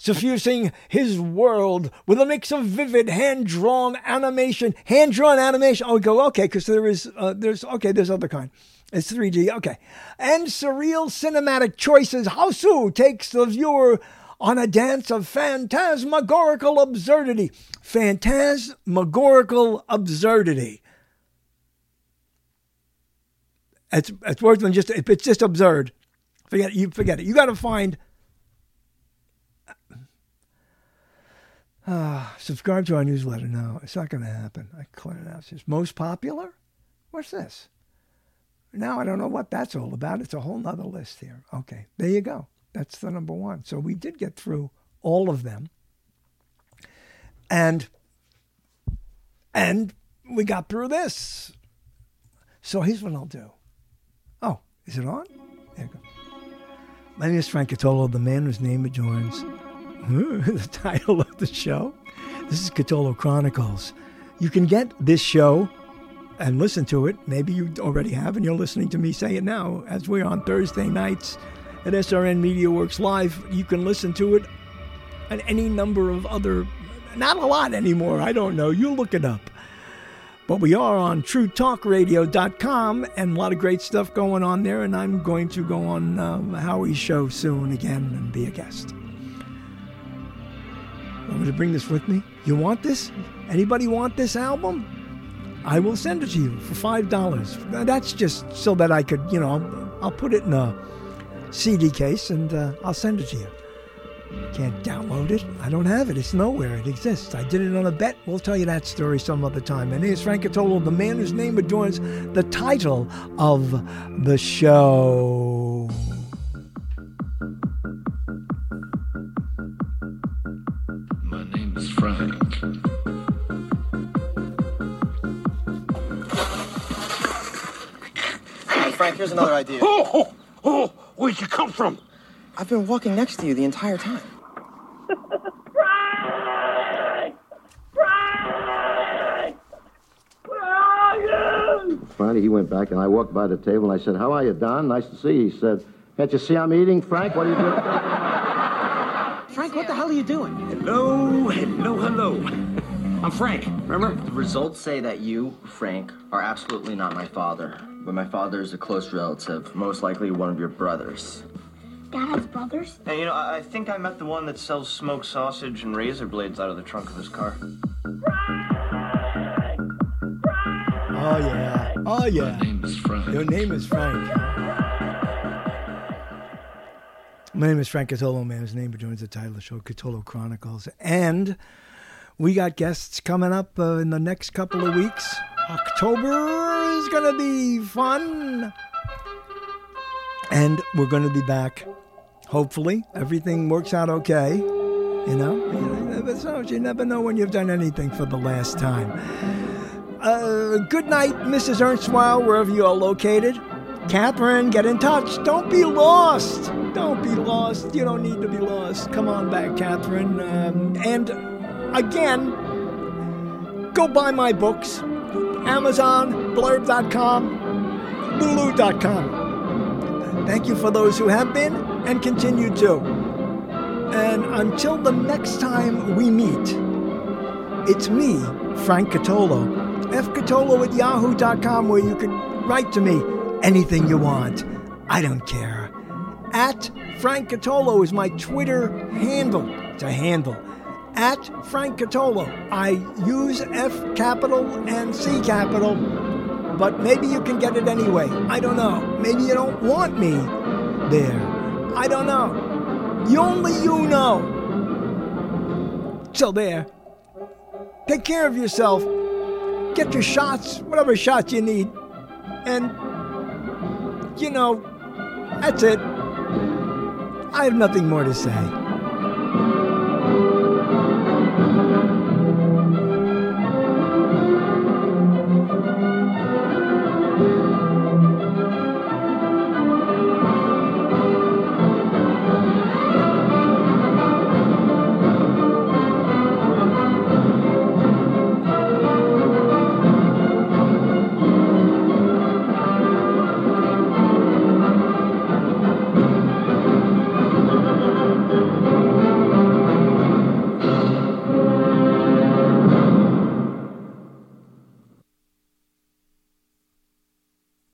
suffusing his world with a mix of vivid hand-drawn animation, hand-drawn animation. Oh, go okay, because there is uh, there's okay, there's other kind. It's 3D, okay, and surreal cinematic choices. Hausu takes the viewer on a dance of phantasmagorical absurdity. Phantasmagorical absurdity. It's, it's worse than just, if it's just absurd. Forget it. You forget it. You got to find. Uh, subscribe to our newsletter. No, it's not going to happen. I it out. It's most popular? What's this? Now I don't know what that's all about. It's a whole nother list here. Okay, there you go. That's the number one. So we did get through all of them. And and we got through this. So here's what I'll do. Oh, is it on? There you go. My name is Frank Cotolo, the man whose name adjoins the title of the show. This is Cotolo Chronicles. You can get this show and listen to it. Maybe you already have, and you're listening to me say it now as we're on Thursday nights at SRN Media Works Live. You can listen to it and any number of other, not a lot anymore. I don't know. You look it up. But we are on TrueTalkRadio.com and a lot of great stuff going on there. And I'm going to go on um, Howie's show soon again and be a guest. I'm going to bring this with me. You want this? Anybody want this album? I will send it to you for five dollars. That's just so that I could, you know, I'll, put it in a CD case and uh, I'll send it to you. Can't download it. I don't have it. It's nowhere. It exists. I did it on a bet. We'll tell you that story some other time. And here's Frank Cotolo, the man whose name adorns the title of the show. Frank. Hey, Frank, here's another idea. Oh, oh, oh, where'd you come from? I've been walking next to you the entire time. Finally, he went back, and I walked by the table, and I said, How are you, Don? Nice to see you. He said, Can't you see I'm eating, Frank? What are you doing? Frank, what the hell are you doing? Hello, hello, hello. I'm Frank, remember? The results say that you, Frank, are absolutely not my father. But my father is a close relative, most likely one of your brothers. Dad has brothers? Hey, you know, I I think I met the one that sells smoked sausage and razor blades out of the trunk of his car. Oh, yeah. Oh, yeah. My name is Frank. Your name is Frank. My name is Frank Cotolo, man. His name joins the title of the show, Cotolo Chronicles. And we got guests coming up uh, in the next couple of weeks. October is going to be fun. And we're going to be back. Hopefully, everything works out okay. You know, know. You never know when you've done anything for the last time. Uh, good night, Mrs. Ernstwile, wherever you are located. Catherine, get in touch. Don't be lost. Don't be lost. You don't need to be lost. Come on back, Catherine. Um, and again, go buy my books. Amazon, blurb.com, lulu.com. Thank you for those who have been and continue to. And until the next time we meet, it's me, Frank Cotolo. fcotolo at yahoo.com where you can write to me anything you want. I don't care. At Frank Cotolo is my Twitter handle. to handle. At Frank Cotolo. I use F capital and C capital, but maybe you can get it anyway. I don't know. Maybe you don't want me there. I don't know. You only you know. So there. Take care of yourself. Get your shots, whatever shots you need. And, you know, that's it. I have nothing more to say.